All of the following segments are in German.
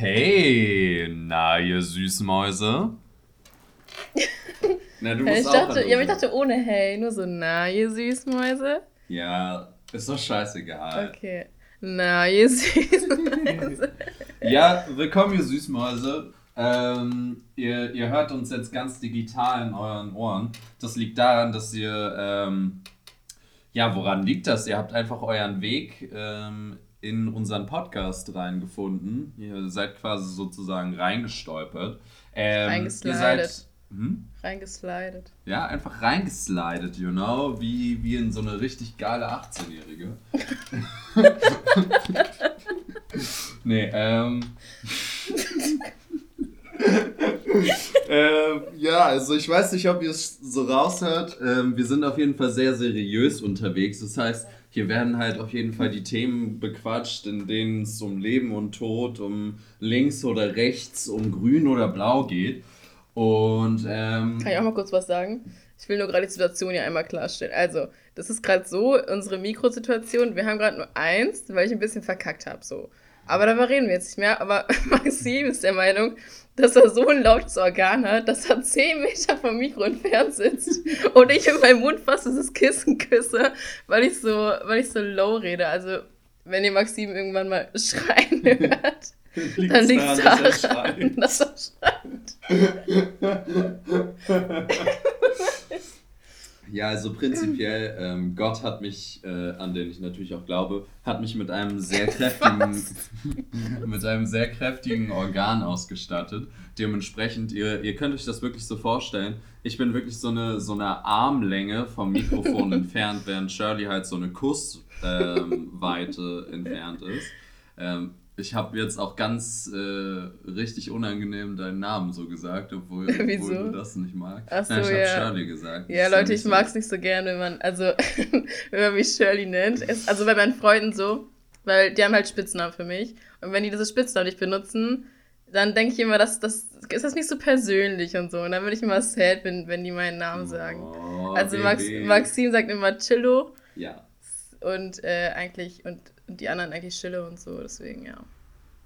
Hey, na, ihr Süßmäuse. na, du musst ich dachte, ja, aber ich dachte ohne Hey, nur so, na, ihr Süßmäuse. Ja, ist doch scheißegal. Okay. Na, ihr Süßmäuse. ja, willkommen, ihr Süßmäuse. Ähm, ihr, ihr hört uns jetzt ganz digital in euren Ohren. Das liegt daran, dass ihr, ähm, ja, woran liegt das? Ihr habt einfach euren Weg ähm, in unseren Podcast reingefunden. Ihr seid quasi sozusagen reingestolpert. Ähm, reingeslidet. Hm? Reingeslidet. Ja, einfach reingeslidet, you know, wie, wie in so eine richtig geile 18-Jährige. nee, ähm. ähm, ja, also ich weiß nicht, ob ihr es so raushört. Ähm, wir sind auf jeden Fall sehr seriös unterwegs. Das heißt, hier werden halt auf jeden Fall die Themen bequatscht, in denen es um Leben und Tod, um links oder rechts, um grün oder blau geht. Und ähm, kann ich auch mal kurz was sagen? Ich will nur gerade die Situation hier einmal klarstellen. Also, das ist gerade so, unsere Mikrosituation. Wir haben gerade nur eins, weil ich ein bisschen verkackt habe. So. Aber darüber reden wir jetzt nicht mehr. Aber Maxim ist der Meinung, dass er so ein lautes Organ hat, dass er 10 Meter vom Mikro entfernt sitzt und ich in meinem Mund fast dieses Kissen küsse, weil ich so, weil ich so low rede. Also, wenn ihr Maxim irgendwann mal schreien hört, liegt's dann liegt es daran, dass er schreit. Ja, also prinzipiell, ähm, Gott hat mich, äh, an den ich natürlich auch glaube, hat mich mit einem sehr kräftigen, mit einem sehr kräftigen Organ ausgestattet. Dementsprechend, ihr, ihr könnt euch das wirklich so vorstellen. Ich bin wirklich so eine, so eine Armlänge vom Mikrofon entfernt, während Shirley halt so eine Kussweite ähm, entfernt ist. Ähm, ich habe jetzt auch ganz äh, richtig unangenehm deinen Namen so gesagt, obwohl, obwohl du das nicht magst. Ach so, Nein, ich ja. habe Shirley gesagt. Ja, Leute, ich so mag es nicht so gerne, wenn man, also, wenn man mich Shirley nennt. Es, also bei meinen Freunden so, weil die haben halt Spitznamen für mich. Und wenn die diese Spitznamen nicht benutzen, dann denke ich immer, dass das ist das nicht so persönlich und so. Und dann bin ich immer sad, wenn, wenn die meinen Namen sagen. Oh, also Max, Maxim sagt immer Chillo. Ja. Und äh, eigentlich, und und die anderen eigentlich Schille und so, deswegen ja.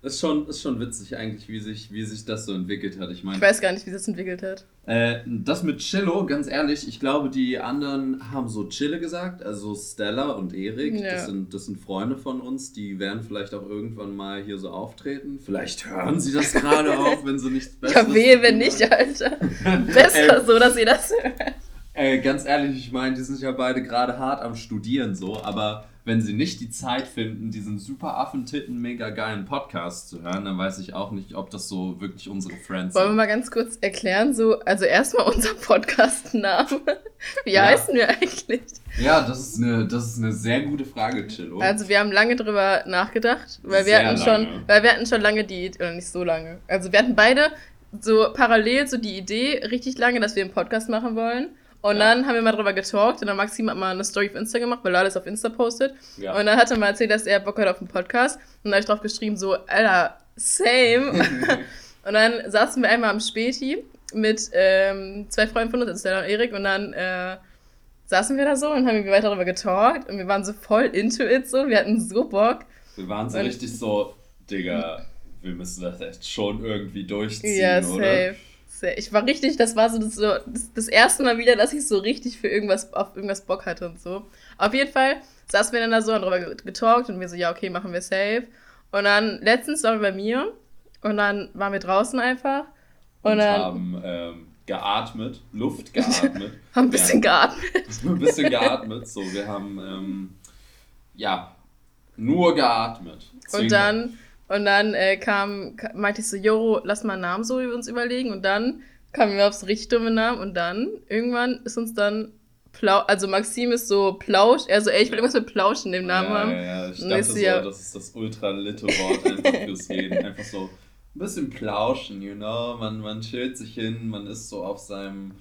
Ist schon, ist schon witzig eigentlich, wie sich, wie sich das so entwickelt hat. Ich, mein, ich weiß gar nicht, wie das entwickelt hat. Äh, das mit Chillo, ganz ehrlich, ich glaube, die anderen haben so Chille gesagt, also Stella und Erik, ja. das, sind, das sind Freunde von uns, die werden vielleicht auch irgendwann mal hier so auftreten. Vielleicht hören sie das gerade auch, wenn sie nichts Besseres Ja, wehe, wenn nicht, Alter. Besser äh, so, dass ihr das hört. Äh, ganz ehrlich, ich meine, die sind ja beide gerade hart am Studieren so, aber wenn sie nicht die Zeit finden, diesen super Affentitten mega geilen Podcast zu hören, dann weiß ich auch nicht, ob das so wirklich unsere Friends sind. Wollen wir mal ganz kurz erklären, so, also erstmal unser Podcast-Name. Wie ja. heißen wir eigentlich? Ja, das ist, eine, das ist eine sehr gute Frage, Chillo. Also wir haben lange drüber nachgedacht, weil wir hatten schon, weil wir hatten schon lange die, oder nicht so lange. Also wir hatten beide so parallel so die Idee richtig lange, dass wir einen Podcast machen wollen. Und ja. dann haben wir mal drüber getalkt und dann Maxim hat mal eine Story auf Insta gemacht, weil er alles auf Insta postet. Ja. Und dann hat er mal erzählt, dass er Bock hat auf einen Podcast. Und dann habe ich drauf geschrieben, so, Alter, same. und dann saßen wir einmal am Späti mit ähm, zwei Freunden von uns, Stella und Erik, und dann äh, saßen wir da so und haben weiter darüber getalkt und wir waren so voll into it so, wir hatten so Bock. Wir waren so und richtig so, Digga, wir müssen das echt schon irgendwie durchziehen, ja, safe. oder? Sehr. Ich war richtig, das war so das, das, das, erste Mal wieder, dass ich so richtig für irgendwas, auf irgendwas Bock hatte und so. Auf jeden Fall saßen wir dann da so und darüber getalkt und wir so, ja, okay, machen wir safe. Und dann, letztens waren wir bei mir und dann waren wir draußen einfach. Und, und dann, haben ähm, geatmet, Luft geatmet. haben ein bisschen ja, geatmet. ein bisschen geatmet, so, wir haben, ähm, ja, nur geatmet. Zwingen. Und dann und dann äh, kam, meinte ich so, Joro, lass mal einen Namen so uns überlegen. Und dann kamen wir aufs richtig dumme Namen. Und dann, irgendwann ist uns dann Plau also Maxim ist so Plausch, er so, ey, ich will irgendwas mit Plausch in dem Namen ja, haben. Ja, ja, ich dachte so, ja, das ist das ultra-litte Wort einfach fürs Reden. Einfach so ein bisschen plauschen, you know, man, man chillt sich hin, man ist so auf seinem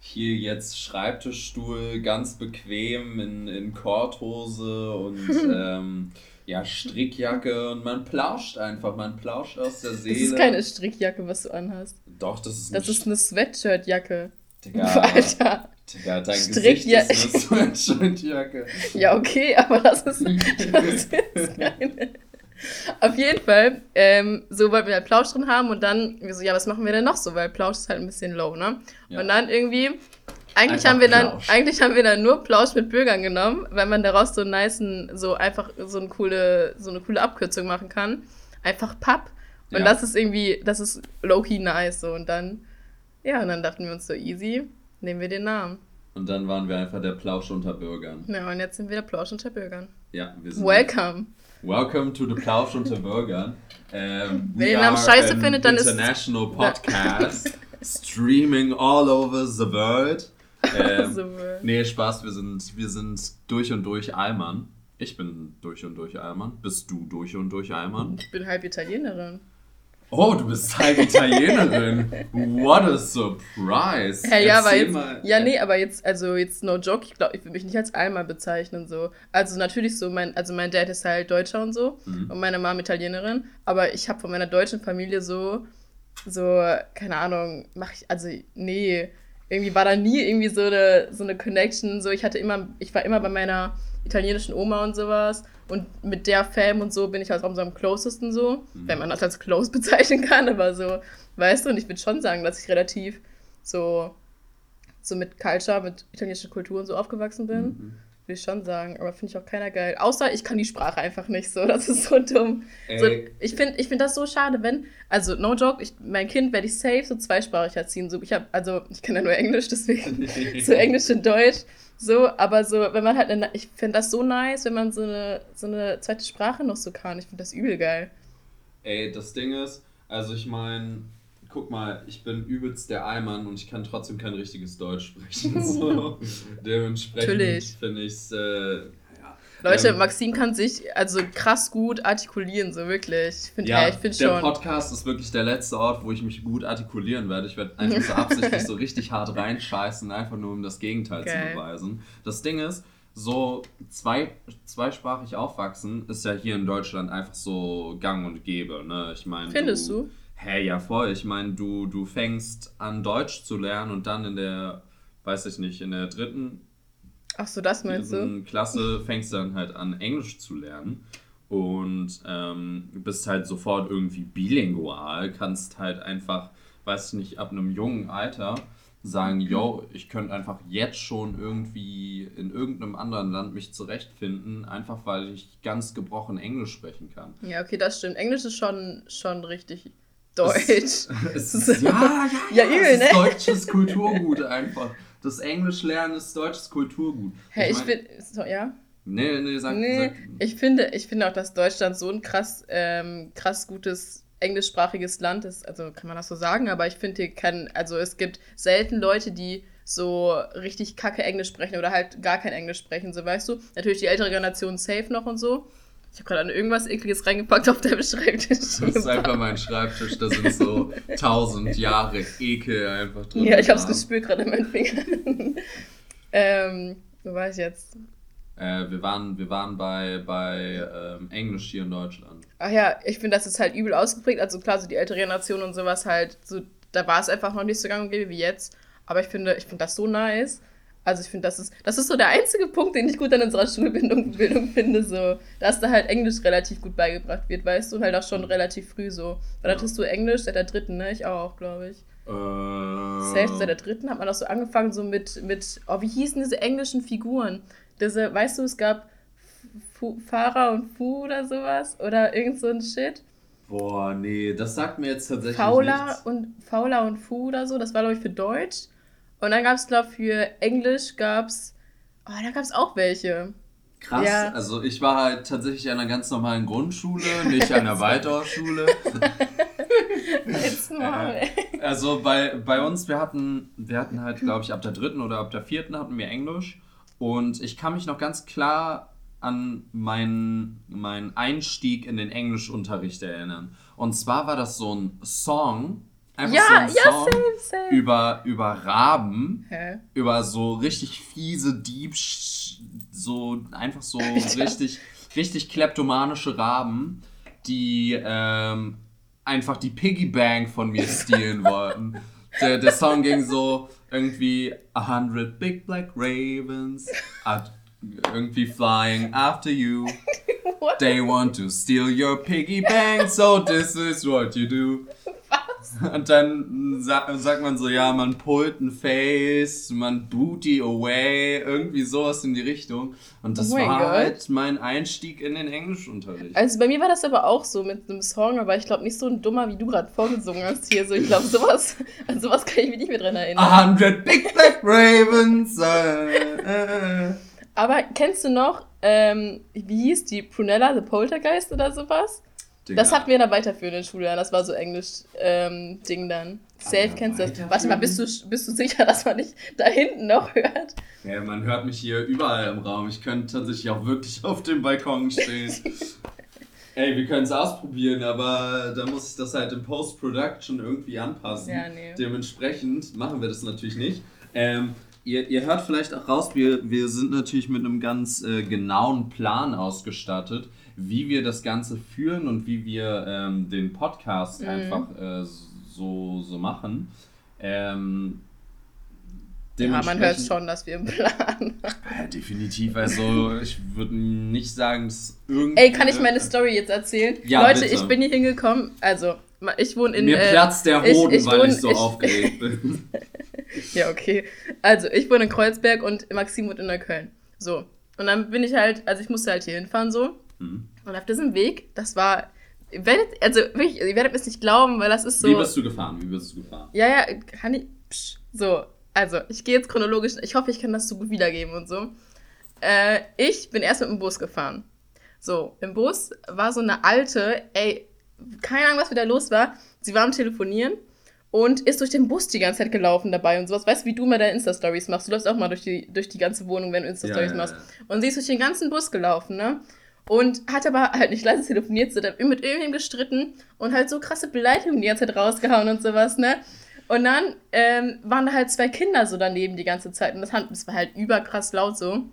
hier jetzt Schreibtischstuhl ganz bequem in, in Korthose und ähm, ja, Strickjacke und man plauscht einfach, man plauscht aus der Seele. Das ist keine Strickjacke, was du anhast. Doch, das ist eine Das ist eine Sweatshirtjacke. Digga, Alter. Digga, dein Strickja Gesicht ist eine Sweatshirtjacke. ja, okay, aber das ist, das ist keine... Auf jeden Fall, ähm, so wollten wir halt Plausch drin haben und dann, wir so, ja, was machen wir denn noch so? Weil Plausch ist halt ein bisschen low, ne? Ja. Und dann irgendwie, eigentlich haben wir dann, eigentlich haben wir dann nur Plausch mit Bürgern genommen, weil man daraus so einen niceen, so einfach so eine coole, so eine coole Abkürzung machen kann. Einfach Papp. Und ja. das ist irgendwie, das ist low-key nice, so. Und dann, ja, und dann dachten wir uns so, easy, nehmen wir den Namen. Und dann waren wir einfach der Plausch unter Bürgern. Ja, und jetzt sind wir der Plausch unter Bürgern. Ja, wir sind. Welcome. Welcome to the Plausch unter Bürgern. Ähm, Wenn ihr den Namen scheiße findet, dann ist International Podcast, streaming all over the world. Ähm, world. Nee, Spaß, wir sind, wir sind durch und durch Allmann. Ich bin durch und durch Allmann. Bist du durch und durch Allmann? Ich bin halb Italienerin. Oh, du bist halb Italienerin. What a surprise. Ja, ja, aber jetzt, mal. ja, nee, aber jetzt, also jetzt no joke, ich glaube, ich würde mich nicht als Alma bezeichnen, so. Also natürlich so, mein, also mein Dad ist halt Deutscher und so mhm. und meine Mom Italienerin, aber ich habe von meiner deutschen Familie so, so, keine Ahnung, mach ich, also, nee, irgendwie war da nie irgendwie so eine, so eine Connection, so, ich hatte immer, ich war immer bei meiner italienischen Oma und sowas und mit der Fam und so bin ich halt auch so am closesten so, mhm. wenn man das als close bezeichnen kann, aber so, weißt du, und ich würde schon sagen, dass ich relativ so, so mit Culture, mit italienischer Kultur und so aufgewachsen bin. Mhm. Will ich schon sagen, aber finde ich auch keiner geil. Außer ich kann die Sprache einfach nicht so. Das ist so dumm. So, ich finde ich find das so schade, wenn. Also, no joke, ich, mein Kind werde ich safe so zweisprachig erziehen. So, ich habe, also, ich kann ja nur Englisch, deswegen so Englisch und Deutsch. So, aber so, wenn man halt, eine, ich finde das so nice, wenn man so eine, so eine zweite Sprache noch so kann. Ich finde das übel geil. Ey, das Ding ist, also ich meine, guck mal, ich bin übelst der Eimann und ich kann trotzdem kein richtiges Deutsch sprechen. So. Dementsprechend finde ich es äh, Leute, ähm, Maxim kann sich also krass gut artikulieren, so wirklich. Ich finde ja, find der schon. Podcast ist wirklich der letzte Ort, wo ich mich gut artikulieren werde. Ich werde einfach so absichtlich so richtig hart reinscheißen, einfach nur um das Gegenteil okay. zu beweisen. Das Ding ist, so zwei, zweisprachig aufwachsen ist ja hier in Deutschland einfach so gang und gäbe. Ne? Ich meine, Findest du? Hä, hey, ja voll. Ich meine, du, du fängst an Deutsch zu lernen und dann in der, weiß ich nicht, in der dritten Ach so, das meinst du? Klasse fängst du dann halt an, Englisch zu lernen und ähm, bist halt sofort irgendwie bilingual, kannst halt einfach, weiß ich nicht, ab einem jungen Alter sagen, yo, ich könnte einfach jetzt schon irgendwie in irgendeinem anderen Land mich zurechtfinden, einfach weil ich ganz gebrochen Englisch sprechen kann. Ja, okay, das stimmt. Englisch ist schon, schon richtig deutsch. Es, es ja, ja, ja, ja, übel, ne? deutsches Kulturgut einfach das Englisch lernen ist deutsches Kulturgut. Hey, ich, ich bin, so, ja? Nee, nee, sag, nee, sag. Ich finde, ich finde auch, dass Deutschland so ein krass, ähm, krass gutes englischsprachiges Land ist. Also kann man das so sagen, aber ich finde, hier kann, also es gibt selten Leute, die so richtig kacke Englisch sprechen oder halt gar kein Englisch sprechen, so weißt du. Natürlich die ältere Generation safe noch und so. Ich habe gerade an irgendwas ekliges reingepackt auf der Schreibtisch. Das ist einfach mein Schreibtisch, da sind so tausend Jahre Ekel einfach drin. Ja, ich habe es gespürt gerade in meinen Fingern. ähm, wo war ich jetzt? Äh, wir waren, wir waren bei, bei ähm, Englisch hier in Deutschland. Ach ja, ich finde, das ist halt übel ausgeprägt. Also klar, so die ältere Generation und sowas halt, so, da war es einfach noch nicht so gang und gäbe wie jetzt. Aber ich finde, ich finde das so nice. Also ich finde, das ist, das ist so der einzige Punkt, den ich gut an unserer Schulbildung Bildung finde, so, dass da halt Englisch relativ gut beigebracht wird, weißt du, und halt auch schon relativ früh so. Weil ja. hattest du Englisch seit der dritten, ne? Ich auch, glaube ich. Äh. Safe seit der dritten hat man auch so angefangen, so mit, mit, oh, wie hießen diese englischen Figuren? Diese, weißt du, es gab Fu, Fahrer und Fu oder sowas? Oder irgend so ein Shit. Boah, nee, das sagt mir jetzt tatsächlich Fauler nichts. und Fauler und Fu oder so, das war, glaube ich, für Deutsch. Und dann gab es, glaube ich, für Englisch gab es, oh, da gab es auch welche. Krass, ja. also ich war halt tatsächlich an einer ganz normalen Grundschule, nicht an einer Waldorfschule. äh, also bei, bei uns, wir hatten, wir hatten halt, glaube ich, ab der dritten oder ab der vierten hatten wir Englisch. Und ich kann mich noch ganz klar an meinen, meinen Einstieg in den Englischunterricht erinnern. Und zwar war das so ein Song, Einfach ja, so ja, Song same, same. Über, über Raben, Hä? über so richtig fiese Dieb, so einfach so richtig, richtig kleptomanische Raben, die ähm, einfach die Piggy Bank von mir stehlen wollten. Der, der Song ging so irgendwie A hundred big black ravens irgendwie flying after you. They want to steal your piggy bank, so this is what you do. Was? Und dann sa sagt man so, ja, man pullt ein Face, man booty away, irgendwie sowas in die Richtung. Und das oh war God. halt mein Einstieg in den Englischunterricht. Also bei mir war das aber auch so mit einem Song, aber ich glaube nicht so ein dummer, wie du gerade vorgesungen hast hier. So, ich glaube, sowas, an sowas kann ich mich nicht mehr dran erinnern. A hundred big black ravens. Äh, äh. Aber kennst du noch, ähm, wie hieß die? Prunella the Poltergeist oder sowas? Digga. Das hatten wir in der Schule, das war so Englisch-Ding ähm, dann. Safe kennst du das. Warte mal, bist du, bist du sicher, dass man dich da hinten noch hört? Ja, man hört mich hier überall im Raum. Ich könnte tatsächlich auch wirklich auf dem Balkon stehen. Ey, wir können es ausprobieren, aber da muss ich das halt im Post-Production irgendwie anpassen. Ja, nee. Dementsprechend machen wir das natürlich nicht. Ähm, ihr, ihr hört vielleicht auch raus, wir, wir sind natürlich mit einem ganz äh, genauen Plan ausgestattet, wie wir das Ganze führen und wie wir ähm, den Podcast mhm. einfach äh, so, so machen. Ähm, ja, man hört schon, dass wir einen Plan. Ja, definitiv. Also, ich würde nicht sagen, dass irgendwie. Ey, kann ich meine Story jetzt erzählen? Ja, Leute, bitte. ich bin hier hingekommen. Also, ich wohne in. Mir äh, platzt der Hoden, ich, ich weil wohne, ich so ich, aufgeregt bin. Ja, okay. Also, ich wohne in Kreuzberg und Maxim wohnt in Neukölln. So. Und dann bin ich halt, also ich musste halt hier hinfahren so. Mhm. Und auf diesem Weg, das war. Werdet, also wirklich, ihr werdet es nicht glauben, weil das ist so. Wie bist du gefahren? Wie bist du gefahren? Ja, ja, kann ich. Psch, so, also, ich gehe jetzt chronologisch. Ich hoffe, ich kann das so gut wiedergeben und so. Äh, ich bin erst mit dem Bus gefahren. So, im Bus war so eine alte, ey, keine Ahnung, was wieder los war. Sie war am Telefonieren und ist durch den Bus die ganze Zeit gelaufen dabei und sowas. Weißt du, wie du mal deine Insta-Stories machst? Du läufst auch mal durch die, durch die ganze Wohnung, wenn du Insta-Stories ja, ja, machst. Und sie ist durch den ganzen Bus gelaufen, ne? Und hat aber halt nicht leise telefoniert, sie hat mit irgendjemandem gestritten und halt so krasse Beleidigungen die ganze Zeit rausgehauen und sowas, ne? Und dann ähm, waren da halt zwei Kinder so daneben die ganze Zeit und das, das war halt überkrass laut so.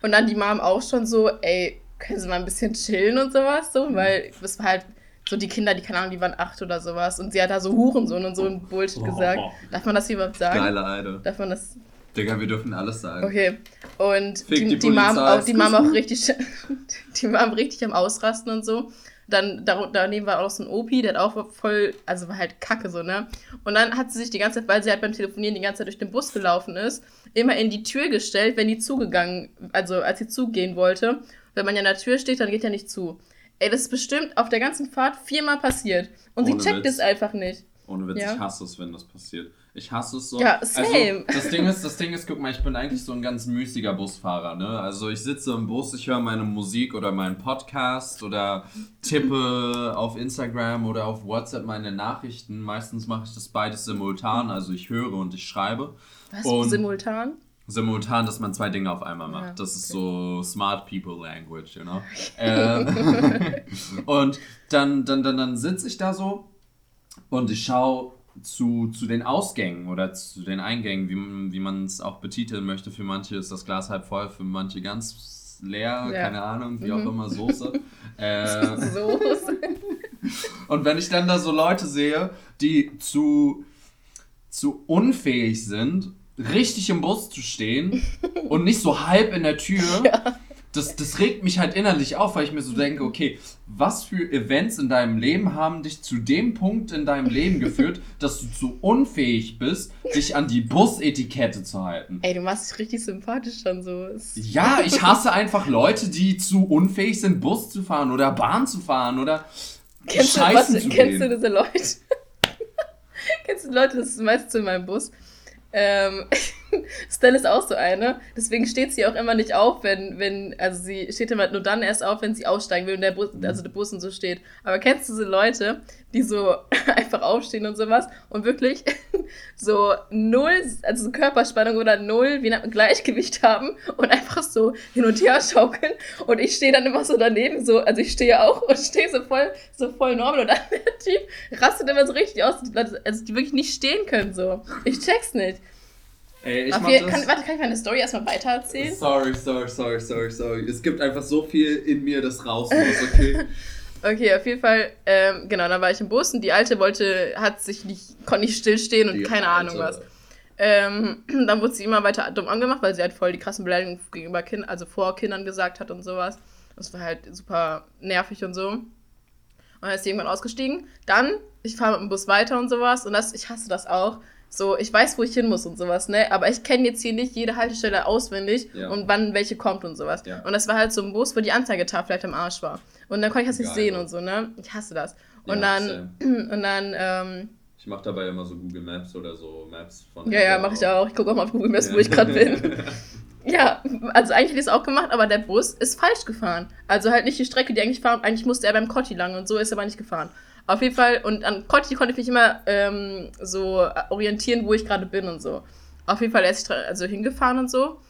Und dann die Mom auch schon so, ey, können Sie mal ein bisschen chillen und sowas, so, weil das war halt so die Kinder, die, keine Ahnung, die waren acht oder sowas. Und sie hat da so Hurensohn und so ein Bullshit oh, gesagt. Darf man das hier überhaupt sagen? Geile Eide. Darf man das. Digga, wir dürfen alles sagen. Okay. Und die, die, die, Mom auch, die Mom auch richtig, die Mom richtig am Ausrasten und so. Dann daneben war auch so ein Opi, der hat auch voll, also war halt kacke so, ne? Und dann hat sie sich die ganze Zeit, weil sie halt beim Telefonieren die ganze Zeit durch den Bus gelaufen ist, immer in die Tür gestellt, wenn die zugegangen, also als sie zugehen wollte. Wenn man ja in der Tür steht, dann geht ja nicht zu. Ey, das ist bestimmt auf der ganzen Fahrt viermal passiert. Und Ohne sie checkt Witz. es einfach nicht. Ohne Witz, ja? ich hasse es, wenn das passiert. Ich hasse es so. Ja, also, same. Also, das Ding ist, das Ding ist, guck mal, ich bin eigentlich so ein ganz müßiger Busfahrer, ne? Also ich sitze im Bus, ich höre meine Musik oder meinen Podcast oder tippe auf Instagram oder auf WhatsApp meine Nachrichten. Meistens mache ich das beides simultan, also ich höre und ich schreibe. Was? Und simultan? Simultan, dass man zwei Dinge auf einmal macht. Ja, das ist so smart people language, you know. ähm, und dann, dann, dann, dann sitze ich da so und ich schaue zu, zu den Ausgängen oder zu den Eingängen, wie, wie man es auch betiteln möchte. Für manche ist das Glas halb voll, für manche ganz leer, ja. keine Ahnung, wie mhm. auch immer, Soße. äh, Soße. und wenn ich dann da so Leute sehe, die zu, zu unfähig sind, richtig im Bus zu stehen und nicht so halb in der Tür. Ja. Das, das regt mich halt innerlich auf, weil ich mir so denke, okay, was für Events in deinem Leben haben dich zu dem Punkt in deinem Leben geführt, dass du zu unfähig bist, dich an die Busetikette zu halten? Ey, du machst dich richtig sympathisch dann so. Ja, ich hasse einfach Leute, die zu unfähig sind, Bus zu fahren oder Bahn zu fahren oder kennst Scheißen du, was, zu Kennst gehen. du diese Leute? kennst du Leute, das ist meistens in meinem Bus, ähm, Stella ist auch so eine. Deswegen steht sie auch immer nicht auf, wenn, wenn, also sie steht immer nur dann erst auf, wenn sie aussteigen will und der Bus, also der Bus und so steht. Aber kennst du so Leute, die so einfach aufstehen und sowas und wirklich so null, also so Körperspannung oder null, wie ein Gleichgewicht haben und einfach so hin und her schaukeln und ich stehe dann immer so daneben, so, also ich stehe auch und stehe so voll, so voll normal und dann der Typ rastet immer so richtig aus, also die wirklich nicht stehen können, so. Ich check's nicht. Ey, ich wir, kann, warte, kann ich meine Story erstmal weitererzählen? Sorry, sorry, sorry, sorry, sorry. Es gibt einfach so viel in mir, das raus muss, okay? okay, auf jeden Fall, ähm, genau, dann war ich im Bus und die Alte wollte, hat sich nicht, konnte nicht stillstehen und die keine Alte. Ahnung was. Ähm, dann wurde sie immer weiter dumm angemacht, weil sie halt voll die krassen Beleidigungen gegenüber Kindern, also vor Kindern gesagt hat und sowas. Das war halt super nervig und so. Und dann ist sie irgendwann ausgestiegen. Dann, ich fahre mit dem Bus weiter und sowas. Und das, ich hasse das auch. So, ich weiß, wo ich hin muss und sowas, ne? Aber ich kenne jetzt hier nicht jede Haltestelle auswendig ja. und wann welche kommt und sowas. Ja. Und das war halt so ein Bus, wo die Anzeigetafel vielleicht am Arsch war. Und dann konnte ich das nicht Geil, sehen und so, ne? Ich hasse das. Und ja, dann, und dann, ähm, ich mache dabei immer so Google Maps oder so Maps von. Ja, ja, mache ich auch. Ich gucke auch mal auf Google Maps, wo ich gerade bin. ja, also eigentlich hätte ich es auch gemacht, aber der Bus ist falsch gefahren. Also halt nicht die Strecke, die eigentlich fahren. Eigentlich musste er beim Kotti lang und so ist er aber nicht gefahren. Auf jeden Fall, und an Kotti konnte ich mich immer ähm, so orientieren, wo ich gerade bin und so. Auf jeden Fall, er ist also hingefahren und so.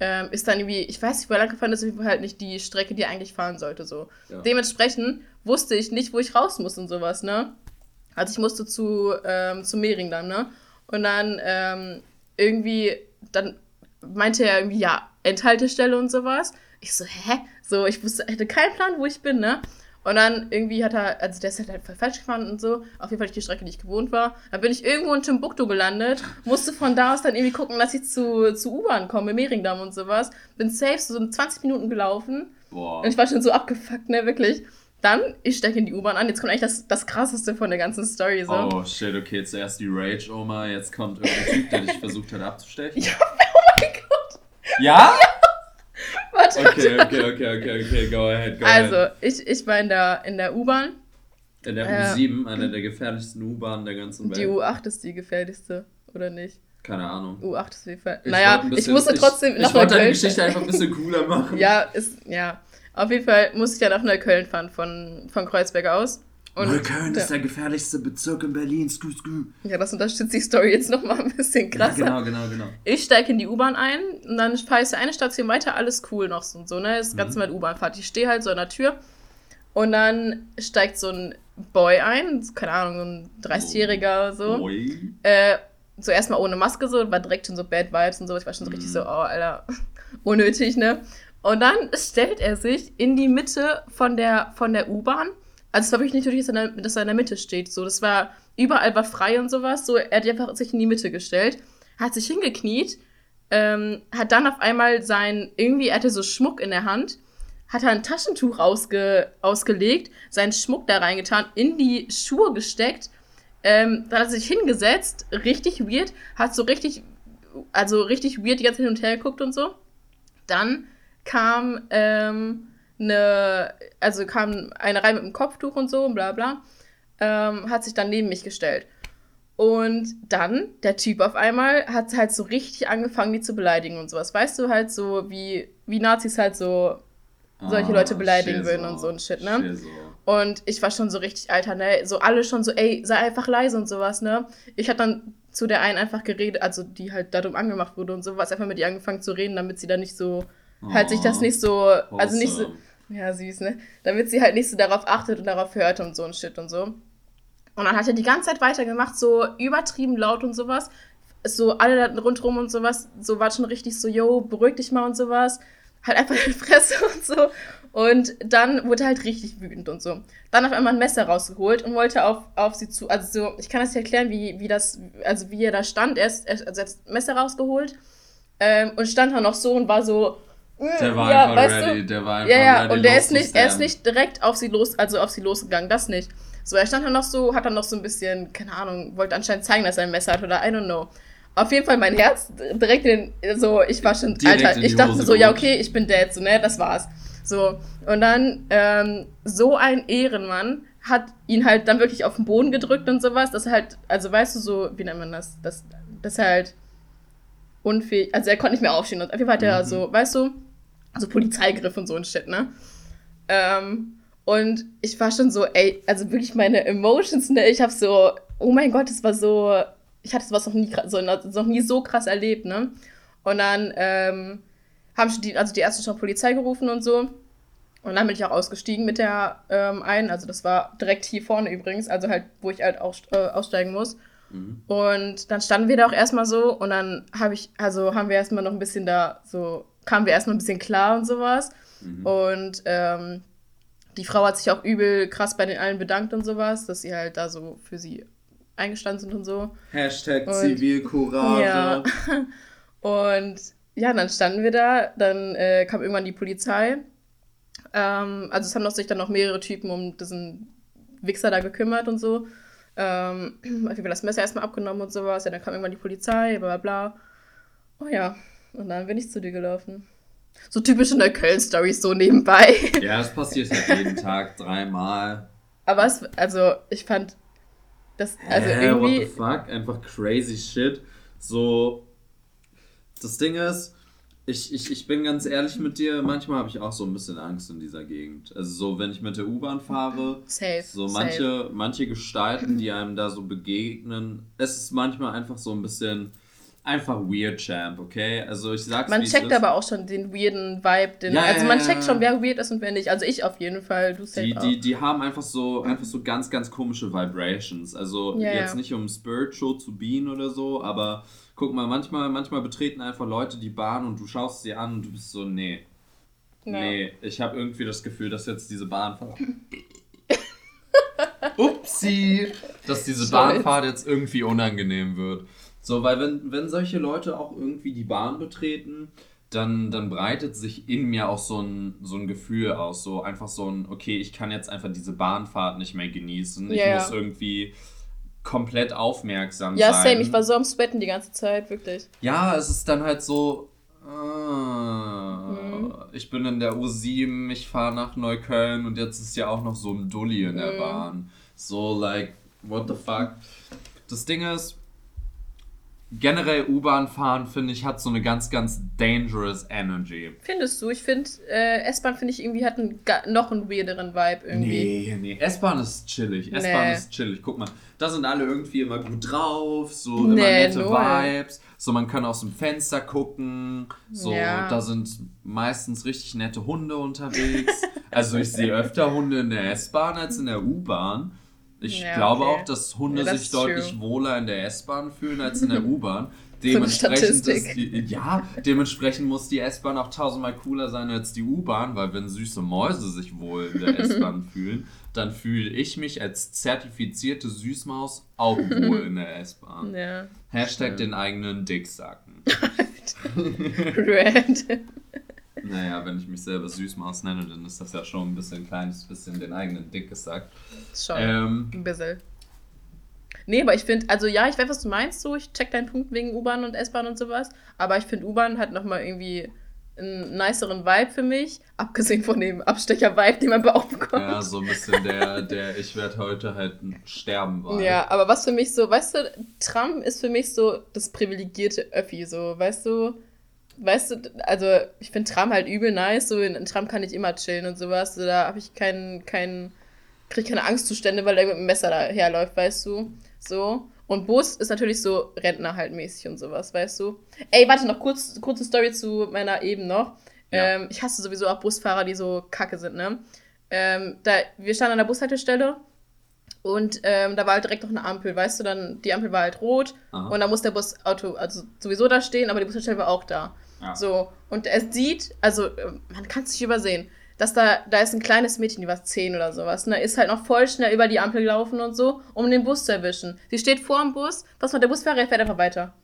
Ähm, ist dann irgendwie, ich weiß nicht, wo er lang gefahren ist, auf jeden Fall halt nicht die Strecke, die er eigentlich fahren sollte. So. Ja. Dementsprechend wusste ich nicht, wo ich raus muss und sowas, ne? Also ich musste zu, ähm, zu Mehring dann, ne? Und dann ähm, irgendwie, dann meinte er irgendwie, ja, Endhaltestelle und sowas. Ich so, hä? So, ich wusste, hätte keinen Plan, wo ich bin, ne? Und dann irgendwie hat er, also der ist halt falsch gefahren und so, auf jeden Fall die Strecke, die ich gewohnt war. Dann bin ich irgendwo in Timbuktu gelandet, musste von da aus dann irgendwie gucken, dass ich zu, zu U-Bahn komme, Mehringdamm und sowas. Bin safe so 20 Minuten gelaufen. Boah. Und ich war schon so abgefuckt, ne, wirklich. Dann, ich stecke in die U-Bahn an. Jetzt kommt eigentlich das, das krasseste von der ganzen Story. So. Oh shit, okay, zuerst die Rage-Oma, jetzt kommt irgendein Typ, der dich versucht hat abzustechen. Ja, oh mein Gott. Ja? ja. Warte, okay, okay, okay, okay, okay, go ahead, go also, ahead. ich, ich war in der, in der U-Bahn. In der U7, äh, einer der gefährlichsten U-Bahnen der ganzen Welt. Die U8 ist die gefährlichste, oder nicht? Keine Ahnung. U8 ist wie gefährlich. Naja, bisschen, ich musste trotzdem ich, nach Ich wollte deine Geschichte einfach ein bisschen cooler machen. ja, ist, ja. Auf jeden Fall musste ich ja nach Neukölln fahren von, von Kreuzberg aus. Und Neukölln ist der gefährlichste Bezirk in Berlin. Skü, skü. Ja, das unterstützt die Story jetzt nochmal ein bisschen krasser. Ja, genau, genau, genau. Ich steige in die U-Bahn ein und dann fahre ich eine Station weiter, alles cool noch so und so, ne? Das ist ganz mhm. normal U-Bahn-Fahrt. Ich stehe halt so an der Tür und dann steigt so ein Boy ein, keine Ahnung, so ein 30-Jähriger oder so. Boy. Äh, so erstmal ohne Maske so, war direkt schon so Bad Vibes und so. Ich war schon so richtig so, mhm. oh, Alter, unnötig, ne? Und dann stellt er sich in die Mitte von der, von der U-Bahn. Also es war wirklich nicht nötig, dass er, dass er in der Mitte steht. So, das war, überall war frei und sowas. So, er hat einfach sich in die Mitte gestellt, hat sich hingekniet, ähm, hat dann auf einmal sein, irgendwie, er hatte so Schmuck in der Hand, hat er ein Taschentuch ausge, ausgelegt, seinen Schmuck da reingetan, in die Schuhe gesteckt, ähm, dann hat er sich hingesetzt, richtig weird, hat so richtig, also richtig weird die ganze hin und her geguckt und so. Dann kam ähm, eine, also kam eine Reihe mit einem Kopftuch und so und bla bla, ähm, hat sich dann neben mich gestellt. Und dann, der Typ auf einmal, hat halt so richtig angefangen, die zu beleidigen und sowas. Weißt du, halt so, wie, wie Nazis halt so solche ah, Leute beleidigen würden und so ein Shit, ne? Schizo. Und ich war schon so richtig, Alter, ne? So alle schon so, ey, sei einfach leise und sowas, ne? Ich hab dann zu der einen einfach geredet, also die halt darum angemacht wurde und sowas, einfach mit ihr angefangen zu reden, damit sie da nicht so oh, halt sich das nicht so, awesome. also nicht so, ja, süß, ne? Damit sie halt nicht so darauf achtet und darauf hört und so ein Shit und so. Und dann hat er die ganze Zeit weitergemacht, so übertrieben laut und sowas. So alle da rundherum und sowas, so war schon richtig so, yo, beruhig dich mal und sowas. Halt einfach die Fresse und so. Und dann wurde er halt richtig wütend und so. Dann auf einmal ein Messer rausgeholt und wollte auf, auf sie zu. Also so, ich kann das nicht erklären, wie, wie das, also wie er da stand. Er, ist, er, also er hat das Messer rausgeholt ähm, und stand da noch so und war so, der war ja, einfach ready, du? der war einfach Ja, ja, ready, und der ist nicht, er ist nicht direkt auf sie los, also auf sie losgegangen, das nicht. So, er stand dann noch so, hat dann noch so ein bisschen, keine Ahnung, wollte anscheinend zeigen, dass er ein Messer hat oder I don't know. Auf jeden Fall mein Herz direkt in den, so, ich war schon, direkt Alter, ich dachte Hose so, ja, okay, ich bin dead, so, ne, das war's. So, und dann, ähm, so ein Ehrenmann hat ihn halt dann wirklich auf den Boden gedrückt und sowas, dass er halt, also weißt du so, wie nennt man das, dass, dass er halt unfähig, also er konnte nicht mehr aufstehen und auf jeden Fall hat er mhm. so, weißt du, so Polizeigriff und so ein Shit, ne? Ähm, und ich war schon so, ey, also wirklich meine Emotions, ne? Ich hab so, oh mein Gott, das war so, ich hatte sowas noch nie, so, noch nie so krass erlebt, ne? Und dann ähm, haben schon die, also die erste schon Polizei gerufen und so. Und dann bin ich auch ausgestiegen mit der ähm, einen, also das war direkt hier vorne übrigens, also halt, wo ich halt aus, äh, aussteigen muss. Mhm. Und dann standen wir da auch erstmal so und dann habe ich, also haben wir erstmal noch ein bisschen da so kamen wir erstmal ein bisschen klar und sowas. Mhm. Und ähm, die Frau hat sich auch übel krass bei den allen bedankt und sowas, dass sie halt da so für sie eingestanden sind und so. Hashtag und, Zivilcourage. Ja. Und ja, dann standen wir da, dann äh, kam irgendwann die Polizei. Ähm, also es haben sich dann noch mehrere Typen um diesen Wichser da gekümmert und so. Ähm, auf jeden Fall das Messer erstmal abgenommen und sowas. Ja, dann kam irgendwann die Polizei, bla bla bla. Oh ja, und dann bin ich zu dir gelaufen. So typische Neukölln-Stories so nebenbei. Ja, das passiert halt jeden Tag dreimal. Aber es, also ich fand das, also Hä, irgendwie... What the fuck? Einfach crazy shit. So, das Ding ist, ich, ich, ich bin ganz ehrlich mit dir, manchmal habe ich auch so ein bisschen Angst in dieser Gegend. Also so, wenn ich mit der U-Bahn fahre, safe, so manche, safe. manche Gestalten, die einem da so begegnen, es ist manchmal einfach so ein bisschen einfach weird Champ, okay? Also ich sag's Man checkt aber auch schon den weirden Vibe, den, ja, also man checkt schon, wer weird ist und wer nicht. Also ich auf jeden Fall, du die, auch. die, die haben einfach so einfach so ganz ganz komische Vibrations. Also ja, jetzt ja. nicht um spiritual zu bean oder so, aber guck mal, manchmal manchmal betreten einfach Leute die Bahn und du schaust sie an und du bist so nee. Nee, ich habe irgendwie das Gefühl, dass jetzt diese Bahnfahrt Upsi, dass diese Bahnfahrt jetzt irgendwie unangenehm wird. So, weil wenn, wenn solche Leute auch irgendwie die Bahn betreten, dann, dann breitet sich in mir auch so ein, so ein Gefühl aus. So einfach so ein, okay, ich kann jetzt einfach diese Bahnfahrt nicht mehr genießen. Ich muss irgendwie komplett aufmerksam ja, sein. Ja, same. Ich war so am Sweaten die ganze Zeit, wirklich. Ja, es ist dann halt so, Ah, mhm. Ich bin in der U7, ich fahre nach Neukölln und jetzt ist ja auch noch so ein Dulli in der mhm. Bahn. So, like, what the fuck? Das Ding ist, generell U-Bahn fahren, finde ich, hat so eine ganz, ganz dangerous Energy. Findest du? Ich finde, äh, S-Bahn, finde ich, irgendwie hat einen, noch einen weirderen Vibe irgendwie. Nee, nee, S-Bahn ist chillig. S-Bahn nee. ist chillig. Guck mal, da sind alle irgendwie immer gut drauf, so nee, immer nette no. Vibes. So, man kann aus dem Fenster gucken. So, ja. da sind meistens richtig nette Hunde unterwegs. also ich sehe öfter Hunde in der S-Bahn als in der U-Bahn. Ich ja, glaube okay. auch, dass Hunde ja, sich deutlich true. wohler in der S-Bahn fühlen als in der U-Bahn. Dementsprechend ist die, ja, dementsprechend muss die S-Bahn auch tausendmal cooler sein als die U-Bahn, weil wenn süße Mäuse sich wohl in der S-Bahn fühlen, dann fühle ich mich als zertifizierte Süßmaus auch wohl in der S-Bahn. Ja, Hashtag stimmt. den eigenen Dick sacken. Red. Naja, wenn ich mich selber Süßmaus nenne, dann ist das ja schon ein bisschen ein kleines bisschen den eigenen Dick gesagt. Schon. Ähm, ein bisschen. Nee, aber ich finde, also ja, ich weiß, was du meinst, so, ich check deinen Punkt wegen U-Bahn und S-Bahn und sowas, aber ich finde, U-Bahn hat nochmal irgendwie einen niceren Vibe für mich, abgesehen von dem Abstecher-Vibe, den man bei auch bekommt. Ja, so ein bisschen der, der ich werde heute halt sterben Vibe. Ja, aber was für mich so, weißt du, Tram ist für mich so das privilegierte Öffi, so, weißt du, weißt du, also ich finde Tram halt übel nice, so in, in, Tram kann ich immer chillen und sowas, so, da habe ich keinen, keinen, krieg keine Angstzustände, weil der mit dem Messer daherläuft, weißt du, so. Und Bus ist natürlich so Rentner halt mäßig und sowas, weißt du. Ey, warte noch, kurz, kurze Story zu meiner eben noch. Ja. Ähm, ich hasse sowieso auch Busfahrer, die so kacke sind, ne? Ähm, da, wir standen an der Bushaltestelle und ähm, da war halt direkt noch eine Ampel, weißt du, dann die Ampel war halt rot Aha. und da muss der Busauto also sowieso da stehen, aber die Bushaltestelle war auch da. Ja. So, und er sieht, also äh, man kann es nicht übersehen, dass da, da ist ein kleines Mädchen, die war zehn oder sowas, da ist halt noch voll schnell über die Ampel gelaufen und so, um den Bus zu erwischen. Sie steht vor dem Bus, was macht der Busfahrer, fährt einfach weiter.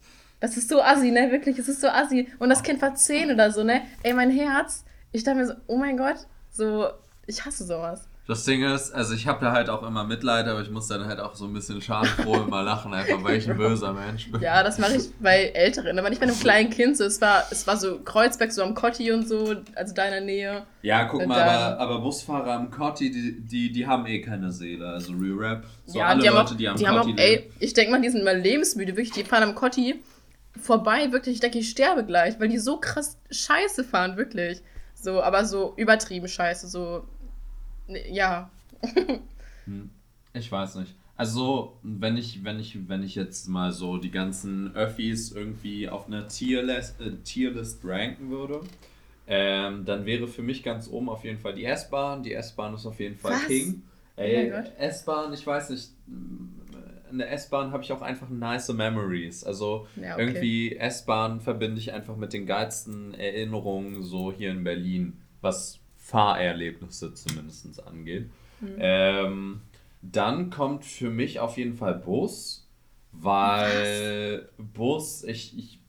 Das ist so assi, ne, wirklich, es ist so assi. Und das Kind war zehn oder so, ne, ey, mein Herz, ich dachte mir so, oh mein Gott, so, ich hasse sowas. Das Ding ist, also ich habe da halt auch immer Mitleid, aber ich muss dann halt auch so ein bisschen schadenfroh immer lachen, einfach weil ich ein böser Mensch bin. Ja, das mache ich bei Älteren, aber nicht bei einem kleinen Kind. So, es, war, es war so Kreuzberg, so am Kotti und so, also da in der Nähe. Ja, guck mal, aber, aber Busfahrer am Kotti, die, die, die haben eh keine Seele. Also Re-Rap, so ja, alle die Leute, auch, die am die Kotti haben auch, Ey, ich denke mal, die sind immer lebensmüde, wirklich. Die fahren am Kotti vorbei, wirklich. Ich denke, ich sterbe gleich, weil die so krass scheiße fahren, wirklich. So, aber so übertrieben scheiße, so. Ja, hm, ich weiß nicht. Also, wenn ich, wenn ich, wenn ich jetzt mal so die ganzen Öffis irgendwie auf einer Tierlist, äh, Tierlist ranken würde, ähm, dann wäre für mich ganz oben auf jeden Fall die S-Bahn. Die S-Bahn ist auf jeden Fall Was? King. Ey, oh S-Bahn, ich weiß nicht, in der S-Bahn habe ich auch einfach nice Memories. Also ja, okay. irgendwie S-Bahn verbinde ich einfach mit den geilsten Erinnerungen so hier in Berlin, was Fahrerlebnisse zumindest angeht. Mhm. Ähm, dann kommt für mich auf jeden Fall Bus, weil Was? Bus, ich, ich,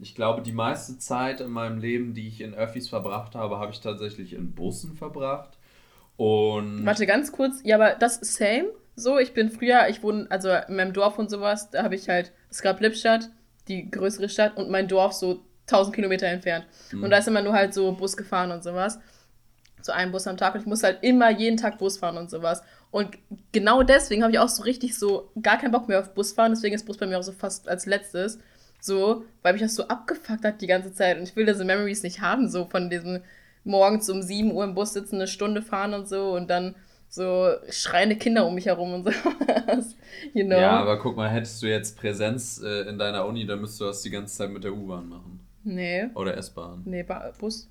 ich glaube, die meiste Zeit in meinem Leben, die ich in Öffis verbracht habe, habe ich tatsächlich in Bussen verbracht. Und. Warte ganz kurz, ja, aber das ist same. So, ich bin früher, ich wohne, also in meinem Dorf und sowas, da habe ich halt, es gab Lippstadt, die größere Stadt, und mein Dorf so 1000 Kilometer entfernt. Mhm. Und da ist immer nur halt so Bus gefahren und sowas. So ein Bus am Tag. Und ich muss halt immer jeden Tag Bus fahren und sowas. Und genau deswegen habe ich auch so richtig so gar keinen Bock mehr auf Bus fahren. Deswegen ist Bus bei mir auch so fast als letztes. So, weil mich das so abgefuckt hat die ganze Zeit. Und ich will diese Memories nicht haben, so von diesem morgens um 7 Uhr im Bus sitzen, eine Stunde fahren und so und dann so schreiende Kinder um mich herum und sowas. You know? Ja, aber guck mal, hättest du jetzt Präsenz äh, in deiner Uni, dann müsstest du das die ganze Zeit mit der U-Bahn machen. Nee. Oder S-Bahn. Nee, ba Bus.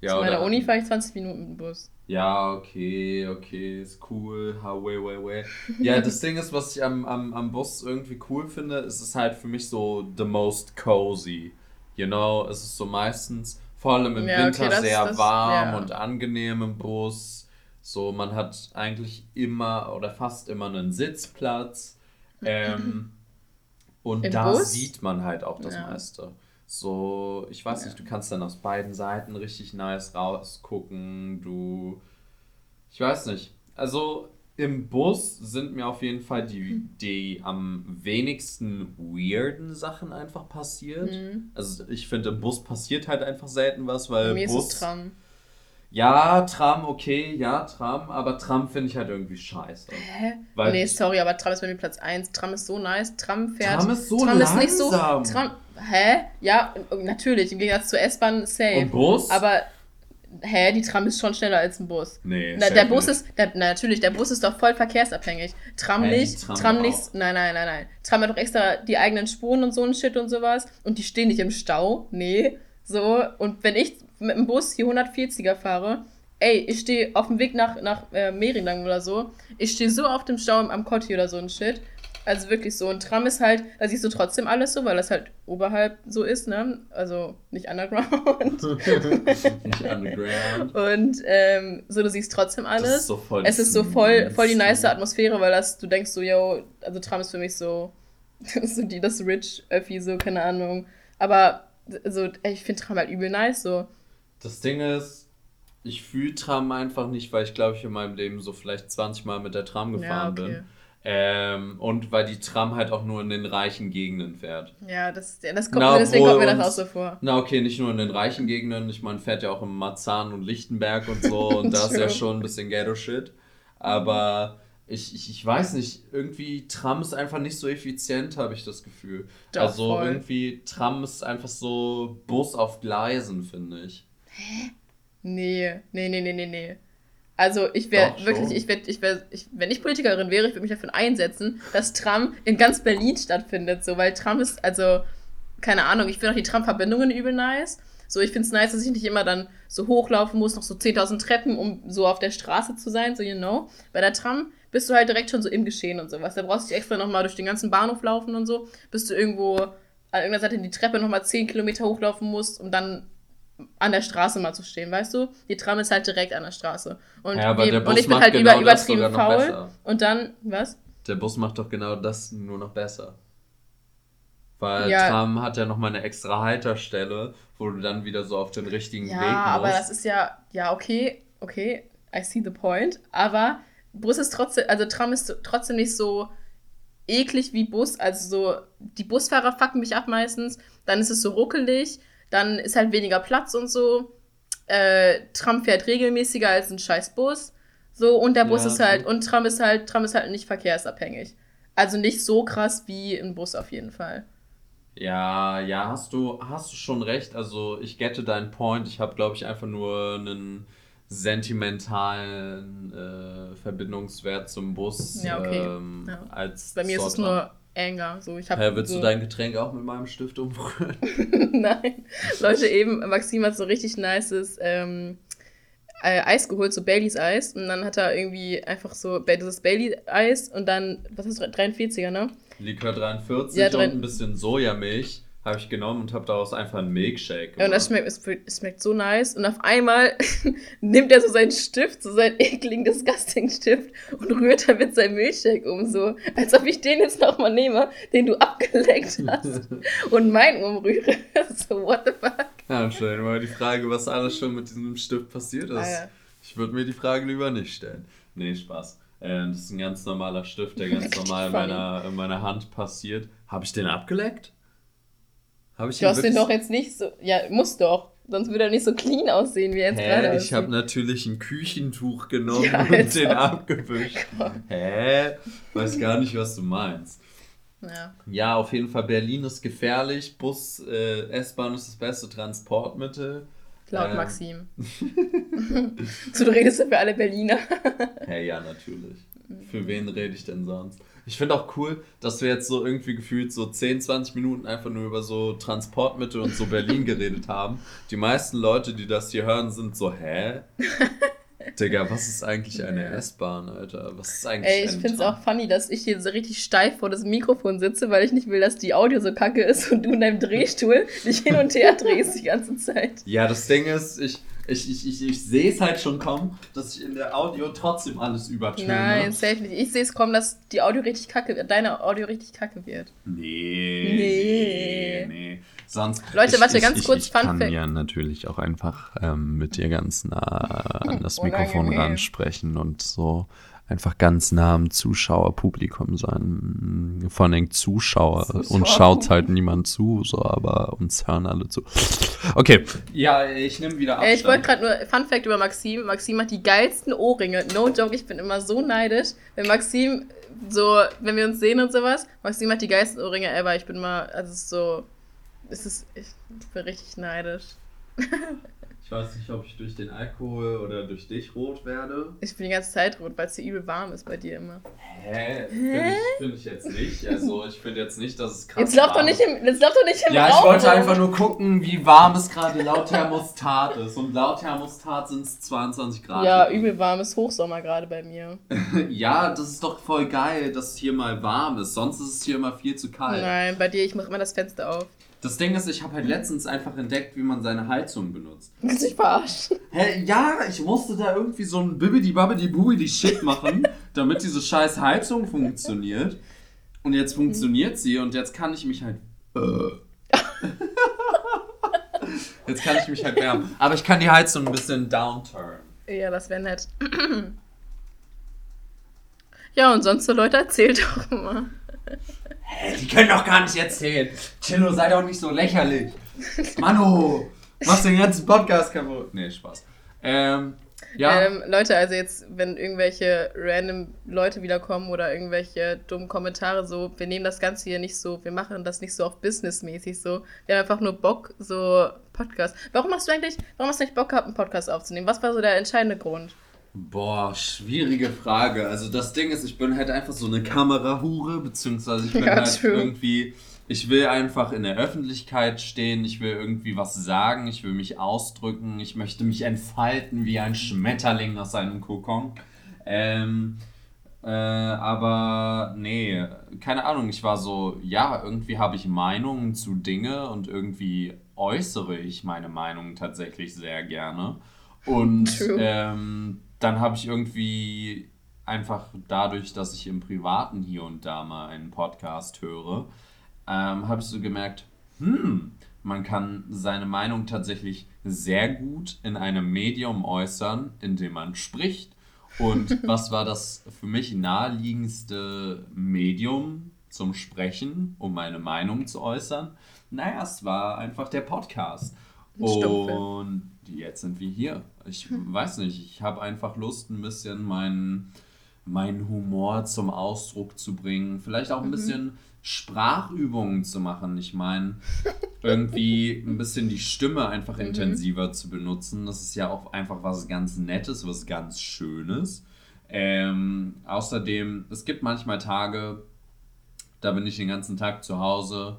Ja, Zu meiner Uni fahre ich 20 Minuten mit dem Bus. Ja, okay, okay, ist cool. Way, way, way. Ja, das Ding ist, was ich am, am, am Bus irgendwie cool finde, ist es halt für mich so the most cozy. You know, es ist so meistens, vor allem im ja, Winter, okay, das, sehr das, warm ja. und angenehm im Bus. So, man hat eigentlich immer oder fast immer einen Sitzplatz. Ähm, und Im da Bus? sieht man halt auch das ja. meiste. So, ich weiß ja. nicht, du kannst dann aus beiden Seiten richtig nice rausgucken. Du. Ich weiß nicht. Also im Bus sind mir auf jeden Fall die, hm. die am wenigsten weirden Sachen einfach passiert. Mhm. Also ich finde, im Bus passiert halt einfach selten was, weil. Mir Bus, Tram. Ja, Tram, okay, ja, Tram, aber Tram finde ich halt irgendwie scheiße. Hä? Weil nee, sorry, aber Tram ist bei mir Platz 1. Tram ist so nice. Tram fährt. Tram ist so Tram langsam. ist nicht so. Tram, hä? Ja, natürlich, im Gegensatz zur S-Bahn safe. Und Bus? Aber hä, die Tram ist schon schneller als ein Bus. Nee, na, der Bus nicht. ist, der, na, natürlich, der Bus ist doch voll verkehrsabhängig. Tram hä, nicht, Tram, Tram nicht, nein, nein, nein, nein. Tram hat doch extra die eigenen Spuren und so ein Shit und sowas und die stehen nicht im Stau, nee. So, und wenn ich mit dem Bus hier 140er fahre, ey, ich stehe auf dem Weg nach, nach äh, Mehringlang oder so, ich stehe so auf dem Stau am Kotti oder so ein Shit. Also wirklich so. Ein Tram ist halt, da siehst du trotzdem alles so, weil das halt oberhalb so ist, ne? Also nicht underground. nicht underground. Und ähm, so, du siehst trotzdem alles. Das ist so voll es ist so voll, voll die nice Atmosphäre, weil das, du denkst so, yo, also Tram ist für mich so, so die, das Rich-Öffi, so, keine Ahnung. Aber so, ich finde Tram halt übel nice, so. Das Ding ist, ich fühle Tram einfach nicht, weil ich glaube, ich in meinem Leben so vielleicht 20 Mal mit der Tram gefahren ja, okay. bin. Ähm, und weil die Tram halt auch nur in den reichen Gegenden fährt. Ja, das, das kommt, na, deswegen kommt mir das auch so vor. Na, okay, nicht nur in den reichen Gegenden. Ich meine, fährt ja auch im Marzahn und Lichtenberg und so. und da ist ja schon ein bisschen Ghetto-Shit. Aber ich, ich, ich weiß nicht, irgendwie Tram ist einfach nicht so effizient, habe ich das Gefühl. Doch, also voll. irgendwie Tram ist einfach so Bus auf Gleisen, finde ich. Hä? Nee, nee, nee, nee, nee, nee. Also ich wäre wirklich, ich wäre, ich wäre, ich, wenn ich Politikerin wäre, ich würde mich dafür einsetzen, dass Tram in ganz Berlin stattfindet, so, weil Tram ist, also, keine Ahnung, ich finde auch die Tram-Verbindungen übel nice. So, ich finde es nice, dass ich nicht immer dann so hochlaufen muss, noch so 10.000 Treppen, um so auf der Straße zu sein, so, you know. Bei der Tram bist du halt direkt schon so im Geschehen und sowas. Da brauchst du extra nochmal durch den ganzen Bahnhof laufen und so, bis du irgendwo an irgendeiner Seite die Treppe nochmal 10 Kilometer hochlaufen musst, um dann an der Straße mal zu stehen, weißt du? Die Tram ist halt direkt an der Straße. Und, ja, aber der Bus und ich bin halt genau über, übertrieben faul. Und dann, was? Der Bus macht doch genau das nur noch besser. Weil ja. Tram hat ja nochmal eine extra Halterstelle, wo du dann wieder so auf den richtigen ja, Weg musst. Ja, aber das ist ja, ja, okay, okay, I see the point. Aber Bus ist trotzdem, also Tram ist trotzdem nicht so eklig wie Bus. Also so, die Busfahrer fucken mich ab meistens. Dann ist es so ruckelig dann ist halt weniger Platz und so. Äh, Tram fährt regelmäßiger als ein scheiß Bus. So, und der Bus ja, ist halt, und Tram ist halt, Tram ist halt nicht verkehrsabhängig. Also nicht so krass wie ein Bus auf jeden Fall. Ja, ja, hast du, hast du schon recht. Also ich gette deinen Point. Ich habe, glaube ich, einfach nur einen sentimentalen äh, Verbindungswert zum Bus. Ja, okay. Ähm, ja. Als Bei mir Sorter. ist es nur Anger. So, ich hab willst so du dein Getränk auch mit meinem Stift umrühren? Nein. Leute, eben, Maxim hat so richtig nices ähm, äh, Eis geholt, so Baileys Eis. Und dann hat er irgendwie einfach so dieses Bailey Eis und dann, was ist das, 43er, ne? Likör 43 ja, und ein bisschen Sojamilch. Habe ich genommen und habe daraus einfach einen Milkshake gemacht. Ja, und das schmeckt, es, es, schmeckt so nice. Und auf einmal nimmt er so seinen Stift, so seinen ekligen, disgusting Stift und rührt damit seinen Milkshake um, so. Als ob ich den jetzt nochmal nehme, den du abgeleckt hast und meinen umrühre. so, what the fuck? Ja, stell dir mal die Frage, was alles schon mit diesem Stift passiert ist. Ah, ja. Ich würde mir die Frage lieber nicht stellen. Nee, Spaß. Äh, das ist ein ganz normaler Stift, der ganz normal in meiner, in meiner Hand passiert. Habe ich den abgeleckt? Habe ich du hast den doch jetzt nicht so. Ja, muss doch. Sonst würde er nicht so clean aussehen, wie er jetzt gerade aussieht. Ich habe natürlich ein Küchentuch genommen ja, und den abgewischt. Hä? Weiß gar nicht, was du meinst. Ja. ja, auf jeden Fall, Berlin ist gefährlich. Bus, äh, S-Bahn ist das beste Transportmittel. Laut ähm. Maxim. so, du redest ja für alle Berliner. hey, ja, natürlich. Für wen rede ich denn sonst? Ich finde auch cool, dass wir jetzt so irgendwie gefühlt so 10, 20 Minuten einfach nur über so Transportmittel und so Berlin geredet haben. Die meisten Leute, die das hier hören, sind so, hä? Digga, was ist eigentlich eine S-Bahn, Alter? Was ist eigentlich Ey, ich finde es auch funny, dass ich hier so richtig steif vor das Mikrofon sitze, weil ich nicht will, dass die Audio so kacke ist und du in deinem Drehstuhl dich hin und her drehst die ganze Zeit. Ja, das Ding ist, ich, ich, ich, ich, ich sehe es halt schon kommen, dass ich in der Audio trotzdem alles übertöne. Nein, safe nicht. Ich sehe es kommen, dass die Audio richtig kacke wird, deine Audio richtig kacke wird. Nee. Nee. Nee. Sonst. Leute, ich, warte, ganz ich, kurz, ich, ich kann ja natürlich auch einfach ähm, mit dir ganz nah an das Mikrofon ran sprechen und so einfach ganz nah am Zuschauerpublikum sein. Vor allem Zuschauer. Zuschauer. Uns schaut halt niemand zu, so, aber uns hören alle zu. Okay. Ja, ich nehme wieder Abstand. Ich wollte gerade nur, Fun Fact über Maxim. Maxim hat die geilsten Ohrringe. No joke, ich bin immer so neidisch. Wenn Maxim so, wenn wir uns sehen und sowas, Maxim hat die geilsten Ohrringe ever. Ich bin immer, also so, es ist, ich bin richtig neidisch. Ich weiß nicht, ob ich durch den Alkohol oder durch dich rot werde. Ich bin die ganze Zeit rot, weil es hier übel warm ist bei dir immer. Hä? Finde ich, find ich jetzt nicht. Also ich finde jetzt nicht, dass es krass jetzt lauf doch nicht im, Jetzt lauf doch nicht im Ja, Raum ich wollte rum. einfach nur gucken, wie warm es gerade laut Thermostat ist. Und laut Thermostat sind es 22 Grad. Ja, übel warm ist Hochsommer gerade bei mir. ja, das ist doch voll geil, dass es hier mal warm ist. Sonst ist es hier immer viel zu kalt. Nein, bei dir, ich mache immer das Fenster auf. Das Ding ist, ich habe halt letztens einfach entdeckt, wie man seine Heizung benutzt. Willst du dich verarschen? Hä, ja, ich musste da irgendwie so ein bibbidi babbidi bubidi Shit machen, damit diese scheiß Heizung funktioniert. Und jetzt funktioniert sie und jetzt kann ich mich halt. Äh. jetzt kann ich mich halt wärmen. Aber ich kann die Heizung ein bisschen downturn. Ja, das wäre nett. ja, und sonst so Leute erzählt doch immer. Hä, die können doch gar nicht erzählen. Chillo, sei doch nicht so lächerlich. Mano, machst den ganzen Podcast kaputt. Nee, Spaß. Ähm, ja. Ähm, Leute, also jetzt, wenn irgendwelche random Leute wiederkommen oder irgendwelche dummen Kommentare so, wir nehmen das Ganze hier nicht so, wir machen das nicht so auf businessmäßig so. Wir haben einfach nur Bock, so Podcast. Warum hast du eigentlich, warum hast du nicht Bock gehabt, einen Podcast aufzunehmen? Was war so der entscheidende Grund? Boah, schwierige Frage. Also das Ding ist, ich bin halt einfach so eine Kamerahure, beziehungsweise ich bin ja, halt true. irgendwie, ich will einfach in der Öffentlichkeit stehen, ich will irgendwie was sagen, ich will mich ausdrücken, ich möchte mich entfalten wie ein Schmetterling aus einem Kokon. Ähm, äh, aber nee, keine Ahnung, ich war so, ja, irgendwie habe ich Meinungen zu Dinge und irgendwie äußere ich meine Meinungen tatsächlich sehr gerne. Und ähm, dann habe ich irgendwie einfach dadurch, dass ich im Privaten hier und da mal einen Podcast höre, ähm, habe ich so gemerkt, hm, man kann seine Meinung tatsächlich sehr gut in einem Medium äußern, in dem man spricht. Und was war das für mich naheliegendste Medium zum Sprechen, um meine Meinung zu äußern? Naja, es war einfach der Podcast. Und jetzt sind wir hier. Ich hm. weiß nicht, ich habe einfach Lust, ein bisschen meinen meinen Humor zum Ausdruck zu bringen. Vielleicht auch ein mhm. bisschen Sprachübungen zu machen. Ich meine, irgendwie ein bisschen die Stimme einfach mhm. intensiver zu benutzen. Das ist ja auch einfach was ganz Nettes, was ganz Schönes. Ähm, außerdem, es gibt manchmal Tage, da bin ich den ganzen Tag zu Hause,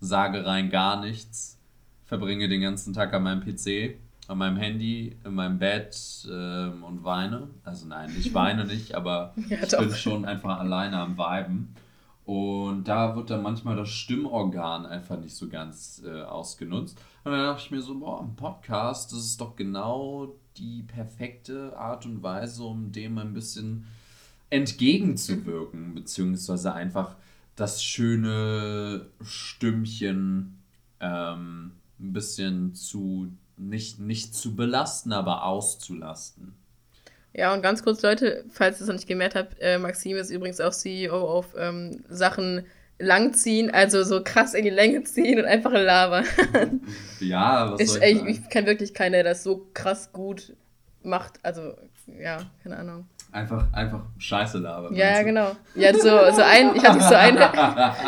sage rein gar nichts, verbringe den ganzen Tag an meinem PC an meinem Handy, in meinem Bett ähm, und weine. Also nein, ich weine nicht, aber ja, ich bin schon einfach alleine am Viben. Und da wird dann manchmal das Stimmorgan einfach nicht so ganz äh, ausgenutzt. Und dann dachte ich mir so, boah, ein Podcast, das ist doch genau die perfekte Art und Weise, um dem ein bisschen entgegenzuwirken, beziehungsweise einfach das schöne Stimmchen ähm, ein bisschen zu, nicht, nicht zu belasten, aber auszulasten. Ja, und ganz kurz, Leute, falls ihr es noch nicht gemerkt habt, äh, Maxim ist übrigens auch CEO auf ähm, Sachen langziehen, also so krass in die Länge ziehen und einfach labern. ja, was ich, soll ich, ich, ich kenne wirklich keinen, der das so krass gut macht. Also, ja, keine Ahnung. Einfach, einfach Scheiße labern. Ja, ja, genau. Ja, so, so ein, ich habe dich so eine,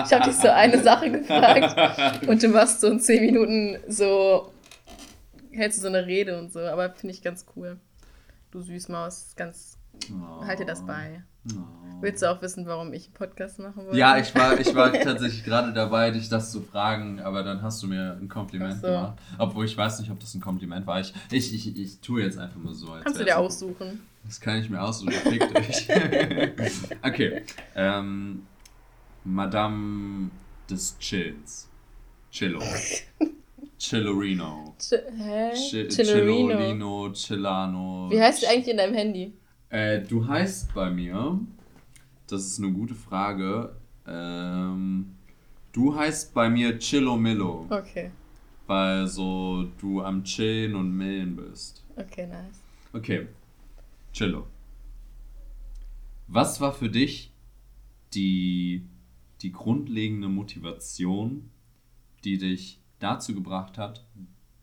ich habe dich so eine Sache gefragt und du machst so in zehn Minuten so, hältst du so eine Rede und so, aber finde ich ganz cool. Du Süßmaus, ganz, oh. halt dir das bei. Oh. Willst du auch wissen, warum ich einen Podcast machen wollte? Ja, ich war, ich war tatsächlich gerade dabei, dich das zu fragen, aber dann hast du mir ein Kompliment so. gemacht. Obwohl ich weiß nicht, ob das ein Kompliment war. Ich, ich, ich, ich tue jetzt einfach mal so. Kannst du dir aussuchen. Das kann ich mir aussuchen. Fickt euch. okay. Ähm, Madame des Chills. Chillo. Chillorino. Ch hä? Ch Chillorino, Chillano. Wie heißt du eigentlich in deinem Handy? Äh, du heißt bei mir, das ist eine gute Frage, ähm, du heißt bei mir Chillomillo. Okay. Weil so du am Chillen und Millen bist. Okay, nice. Okay. Chillo. Was war für dich die, die grundlegende Motivation, die dich dazu gebracht hat,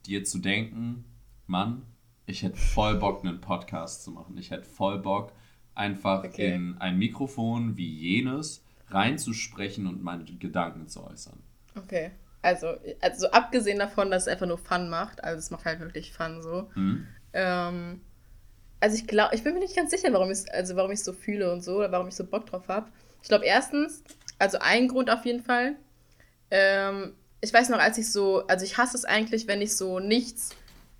dir zu denken, Mann, ich hätte voll Bock, einen Podcast zu machen. Ich hätte voll Bock, einfach okay. in ein Mikrofon wie jenes reinzusprechen und meine Gedanken zu äußern. Okay. Also, also abgesehen davon, dass es einfach nur Fun macht, also es macht halt wirklich Fun so. Mhm. Ähm, also ich glaube, ich bin mir nicht ganz sicher, warum ich also warum ich so fühle und so, oder warum ich so Bock drauf habe. Ich glaube erstens, also ein Grund auf jeden Fall. Ähm, ich weiß noch, als ich so, also ich hasse es eigentlich, wenn ich so nichts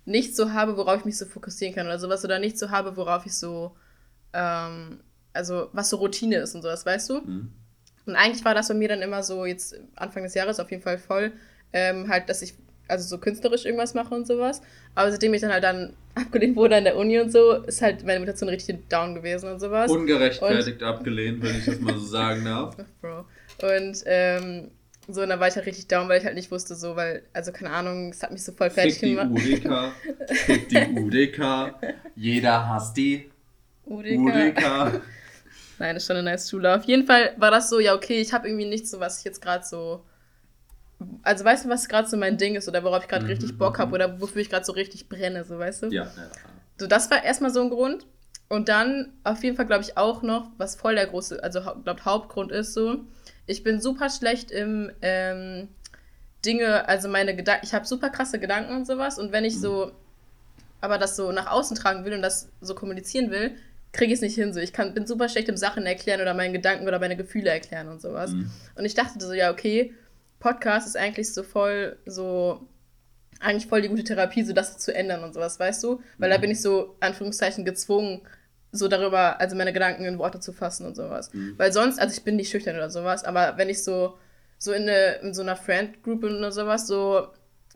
nichts so habe, worauf ich mich so fokussieren kann oder sowas, oder nichts so habe, worauf ich so, ähm, also was so Routine ist und sowas, weißt du? Mhm. Und eigentlich war das bei mir dann immer so, jetzt Anfang des Jahres auf jeden Fall voll, ähm, halt, dass ich also so künstlerisch irgendwas mache und sowas. Aber seitdem ich dann halt dann abgelehnt wurde an der Uni und so, ist halt meine Mutation richtig down gewesen und sowas. Ungerechtfertigt und abgelehnt, wenn ich das mal so sagen darf. Bro. Und ähm, so, und dann war ich halt richtig down, weil ich halt nicht wusste, so, weil, also keine Ahnung, es hat mich so voll fertig Fick gemacht. Die UDK, Fick die UDK, jeder hasst die UDK. UDK. Nein, das ist schon eine nice Schule. Auf jeden Fall war das so, ja, okay, ich habe irgendwie nichts so, was ich jetzt gerade so. Also weißt du, was gerade so mein Ding ist oder worauf ich gerade mhm, richtig Bock habe mhm. oder wofür ich gerade so richtig brenne, so weißt du? Ja, ja. So, das war erstmal so ein Grund. Und dann auf jeden Fall glaube ich auch noch, was voll der große, also glaubt Hauptgrund ist so, ich bin super schlecht im ähm, Dinge, also meine Gedanken, ich habe super krasse Gedanken und sowas. Und wenn ich so, aber das so nach außen tragen will und das so kommunizieren will, kriege ich es nicht hin. So, ich kann, bin super schlecht im Sachen erklären oder meine Gedanken oder meine Gefühle erklären und sowas. Mhm. Und ich dachte so, ja, okay, Podcast ist eigentlich so voll so eigentlich voll die gute Therapie, so das zu ändern und sowas, weißt du? Weil mhm. da bin ich so, Anführungszeichen, gezwungen, so darüber, also meine Gedanken in Worte zu fassen und sowas. Mhm. Weil sonst, also ich bin nicht schüchtern oder sowas, aber wenn ich so, so in, eine, in so einer Friend-Group oder sowas, so,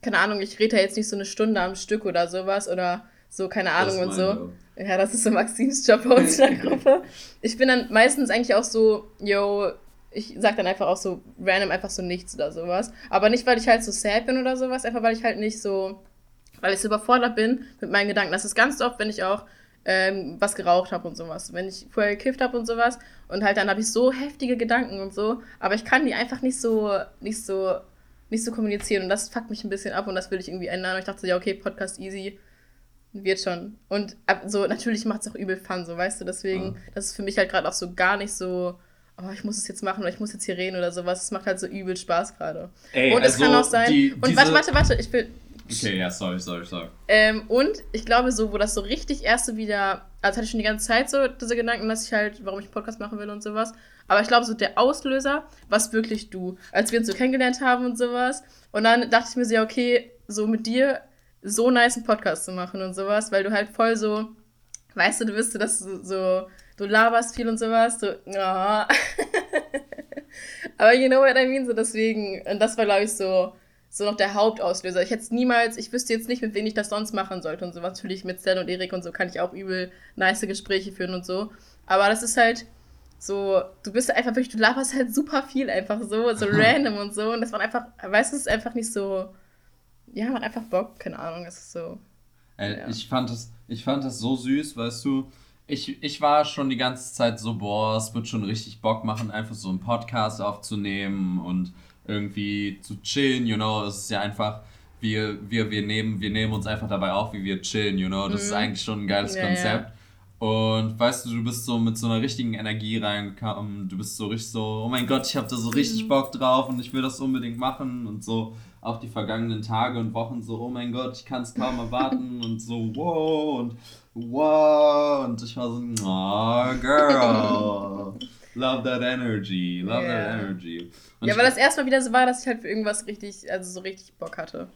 keine Ahnung, ich rede ja jetzt nicht so eine Stunde am Stück oder sowas oder so, keine Ahnung und so. Job. Ja, das ist so Maxims Job bei uns in der Gruppe. ich bin dann meistens eigentlich auch so, yo, ich sag dann einfach auch so random einfach so nichts oder sowas. Aber nicht, weil ich halt so sad bin oder sowas, einfach weil ich halt nicht so, weil ich so überfordert bin mit meinen Gedanken. Das ist ganz oft, wenn ich auch ähm, was geraucht habe und sowas. Wenn ich vorher gekifft habe und sowas und halt dann habe ich so heftige Gedanken und so, aber ich kann die einfach nicht so, nicht so, nicht so kommunizieren und das fuckt mich ein bisschen ab und das will ich irgendwie ändern. Und ich dachte so, ja, okay, Podcast easy, wird schon. Und so, natürlich macht es auch übel Fun, so, weißt du, deswegen, ja. das ist für mich halt gerade auch so gar nicht so, oh, ich muss es jetzt machen oder ich muss jetzt hier reden oder sowas. Es macht halt so übel Spaß gerade. Und also es kann auch sein. Die, und warte, warte, warte, ich will, Okay, ja, sorry, sorry, sorry. Ähm, und ich glaube, so, wo das so richtig erst so wieder, also hatte ich schon die ganze Zeit so diese Gedanken, dass ich halt, warum ich einen Podcast machen will und sowas. Aber ich glaube, so der Auslöser was wirklich du, als wir uns so kennengelernt haben und sowas. Und dann dachte ich mir so, ja, okay, so mit dir so nice einen Podcast zu machen und sowas, weil du halt voll so, weißt du, du wirst so, dass du so, du laberst viel und sowas, so, oh. Aber you know what I mean? So deswegen, und das war, glaube ich, so, so noch der Hauptauslöser. Ich hätte es niemals, ich wüsste jetzt nicht, mit wem ich das sonst machen sollte und so. Natürlich mit Stan und Erik und so kann ich auch übel nice Gespräche führen und so. Aber das ist halt so, du bist einfach wirklich, du laberst halt super viel einfach so, so random und so. Und das war einfach, weißt du, es ist einfach nicht so, ja, man hat einfach Bock, keine Ahnung, es ist so. Ey, ja. ich, fand das, ich fand das so süß, weißt du. Ich, ich war schon die ganze Zeit so, boah, es wird schon richtig Bock machen, einfach so einen Podcast aufzunehmen und irgendwie zu chillen, you know. Es ist ja einfach, wir, wir, wir, nehmen, wir nehmen uns einfach dabei auf, wie wir chillen, you know. Das mhm. ist eigentlich schon ein geiles ja, Konzept. Ja. Und weißt du, du bist so mit so einer richtigen Energie reingekommen. Du bist so richtig so, oh mein Gott, ich habe da so richtig mhm. Bock drauf und ich will das unbedingt machen und so. Auch die vergangenen Tage und Wochen so, oh mein Gott, ich kann es kaum erwarten und so, wow und wow. Und ich war so, oh, girl. Love that energy, love yeah. that energy. Und ja, weil das erstmal wieder so war, dass ich halt für irgendwas richtig, also so richtig Bock hatte.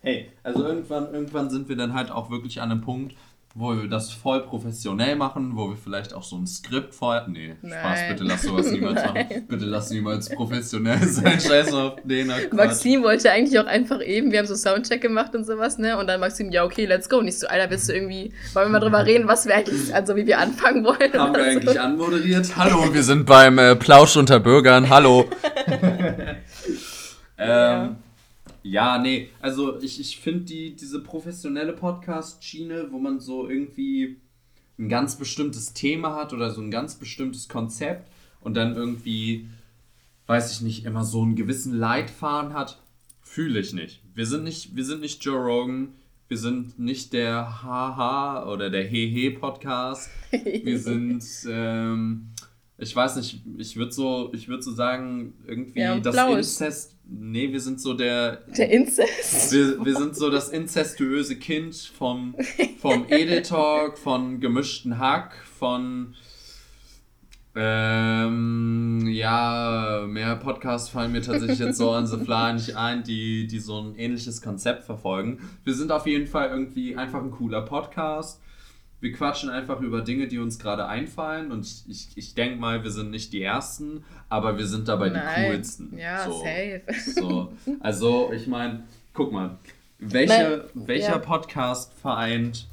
Hey, also irgendwann, irgendwann sind wir dann halt auch wirklich an einem Punkt, wo wir das voll professionell machen, wo wir vielleicht auch so ein Skript vorher. Nee, Nein. Spaß, bitte lass sowas niemals machen. Bitte lass niemals professionell sein. Scheiß auf den. Maxim wollte eigentlich auch einfach eben, wir haben so Soundcheck gemacht und sowas, ne? Und dann Maxim, ja, okay, let's go. Nicht so, Alter, willst du irgendwie, wollen wir mal drüber reden, was wir eigentlich, also wie wir anfangen wollen? Haben wir eigentlich so. anmoderiert? Hallo, wir sind beim äh, Plausch unter Bürgern. Hallo. ähm. Ja. Ja, nee, also ich, ich finde die, diese professionelle Podcast-Schiene, wo man so irgendwie ein ganz bestimmtes Thema hat oder so ein ganz bestimmtes Konzept und dann irgendwie, weiß ich nicht, immer so einen gewissen Leitfaden hat, fühle ich nicht. Wir sind nicht, wir sind nicht Joe Rogan, wir sind nicht der Haha oder der Hehe Podcast. Wir sind ähm, ich weiß nicht, ich würde so, ich würde so sagen, irgendwie ja, das Inzest. Nee, wir sind so der. Der Inzest. Wir, wir sind so das inzestuöse Kind vom, vom Edel Talk, von gemischten Hack, von. Ähm, ja, mehr Podcasts fallen mir tatsächlich jetzt so an the fly nicht ein, die, die so ein ähnliches Konzept verfolgen. Wir sind auf jeden Fall irgendwie einfach ein cooler Podcast wir quatschen einfach über Dinge, die uns gerade einfallen. Und ich, ich, ich denke mal, wir sind nicht die Ersten, aber wir sind dabei Nein. die coolsten. Ja, so, safe. So. Also, ich meine, guck mal, welche, Nein. welcher ja. Podcast vereint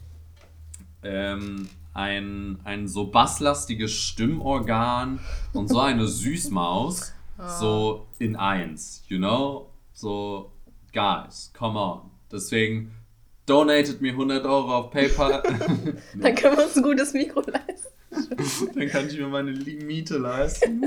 ähm, ein, ein so basslastiges Stimmorgan und so eine Süßmaus oh. so in eins, you know? So, guys, come on. Deswegen donatet mir 100 Euro auf PayPal. Dann können wir uns ein gutes Mikro leisten. Dann kann ich mir meine Miete leisten.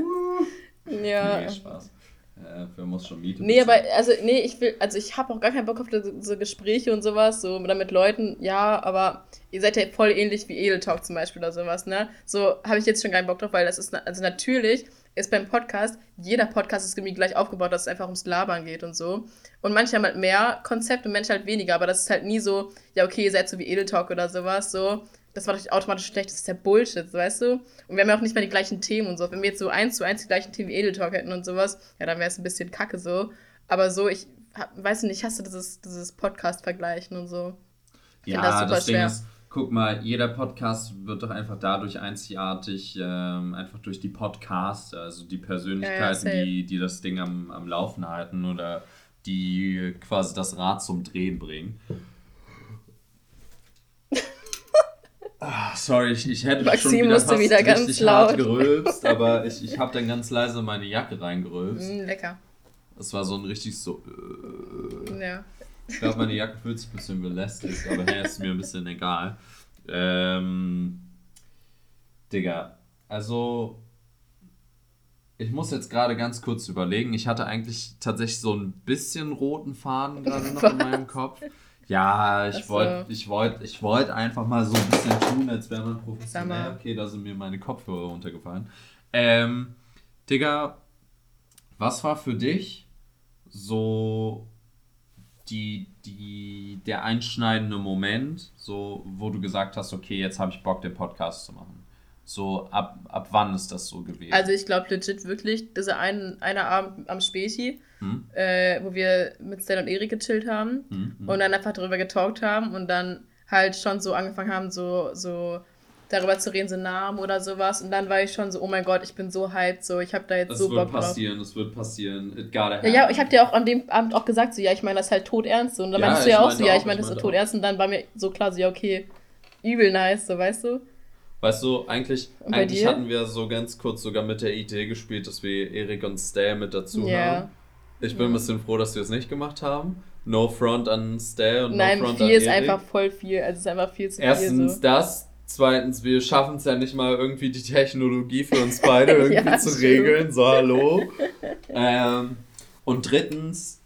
ja. Nee, Spaß. Äh, wer muss schon Miete Nee, aber also nee, ich will, also ich habe auch gar keinen Bock auf so Gespräche und sowas, so mit Leuten, ja, aber ihr seid ja voll ähnlich wie Edel Talk zum Beispiel oder sowas, ne? So habe ich jetzt schon keinen Bock drauf, weil das ist, also natürlich ist beim Podcast, jeder Podcast ist irgendwie gleich aufgebaut, dass es einfach ums Labern geht und so. Und manche haben halt mehr Konzept und manche halt weniger, aber das ist halt nie so, ja, okay, ihr seid so wie Edeltalk oder sowas, so. Das war doch automatisch schlecht, das ist ja Bullshit, weißt du? Und wir haben ja auch nicht mal die gleichen Themen und so. Wenn wir jetzt so eins zu eins die gleichen Themen wie Edeltalk hätten und sowas, ja, dann wäre es ein bisschen kacke so. Aber so, ich weiß nicht, hast du dieses, dieses Podcast-Vergleichen und so. Ich ja, das super das schwer. Ding ist, guck mal, jeder Podcast wird doch einfach dadurch einzigartig, ähm, einfach durch die Podcasts, also die Persönlichkeiten, ja, ja, die, die das Ding am, am Laufen halten oder die quasi das Rad zum Drehen bringen. Ah, sorry, ich, ich hätte Maxim schon wieder fast wieder richtig laut. hart gerülpst, aber ich, ich habe dann ganz leise meine Jacke reingerülpst. Mm, lecker. Das war so ein richtig so... Äh, ja. Ich glaube, meine Jacke fühlt sich ein bisschen belästigt, aber hey, ist mir ein bisschen egal. Ähm, Digga, also ich muss jetzt gerade ganz kurz überlegen. Ich hatte eigentlich tatsächlich so ein bisschen roten Faden gerade noch in meinem Kopf. Ja, ich wollte ich wollt, ich wollt einfach mal so ein bisschen tun, als wäre man professionell. Okay, da sind mir meine Kopfhörer runtergefallen. Ähm, Digga, was war für dich so die, die, der einschneidende Moment, so, wo du gesagt hast, okay, jetzt habe ich Bock, den Podcast zu machen? So, ab, ab wann ist das so gewesen? Also ich glaube legit wirklich, dieser ein, eine Abend am Späti, hm? äh, wo wir mit Stan und Erik gechillt haben hm, hm. und dann einfach darüber getalkt haben und dann halt schon so angefangen haben, so, so darüber zu reden, so Namen oder sowas. Und dann war ich schon so, oh mein Gott, ich bin so hyped, so ich habe da jetzt das so Bock drauf. Es wird passieren, es wird passieren. It gotta ja, ja, ich habe dir auch an dem Abend auch gesagt, so ja, ich meine das ist halt tot ernst. Und dann ja, meinst du ja auch so, ja, ich meine das ist tot ernst. Und dann war mir so klar, so ja, okay, übel nice, so weißt du. Weißt du, eigentlich, eigentlich hatten wir so ganz kurz sogar mit der Idee gespielt, dass wir Erik und Stay mit dazu yeah. haben. Ich bin ja. ein bisschen froh, dass wir es nicht gemacht haben. No Front an Stay und Nein, No Front an Nein, viel ist einfach voll viel. Also es ist einfach viel zu Erstens viel. Erstens so. das, zweitens, wir schaffen es ja nicht mal irgendwie die Technologie für uns beide irgendwie ja, zu regeln. So, hallo. ähm, und drittens,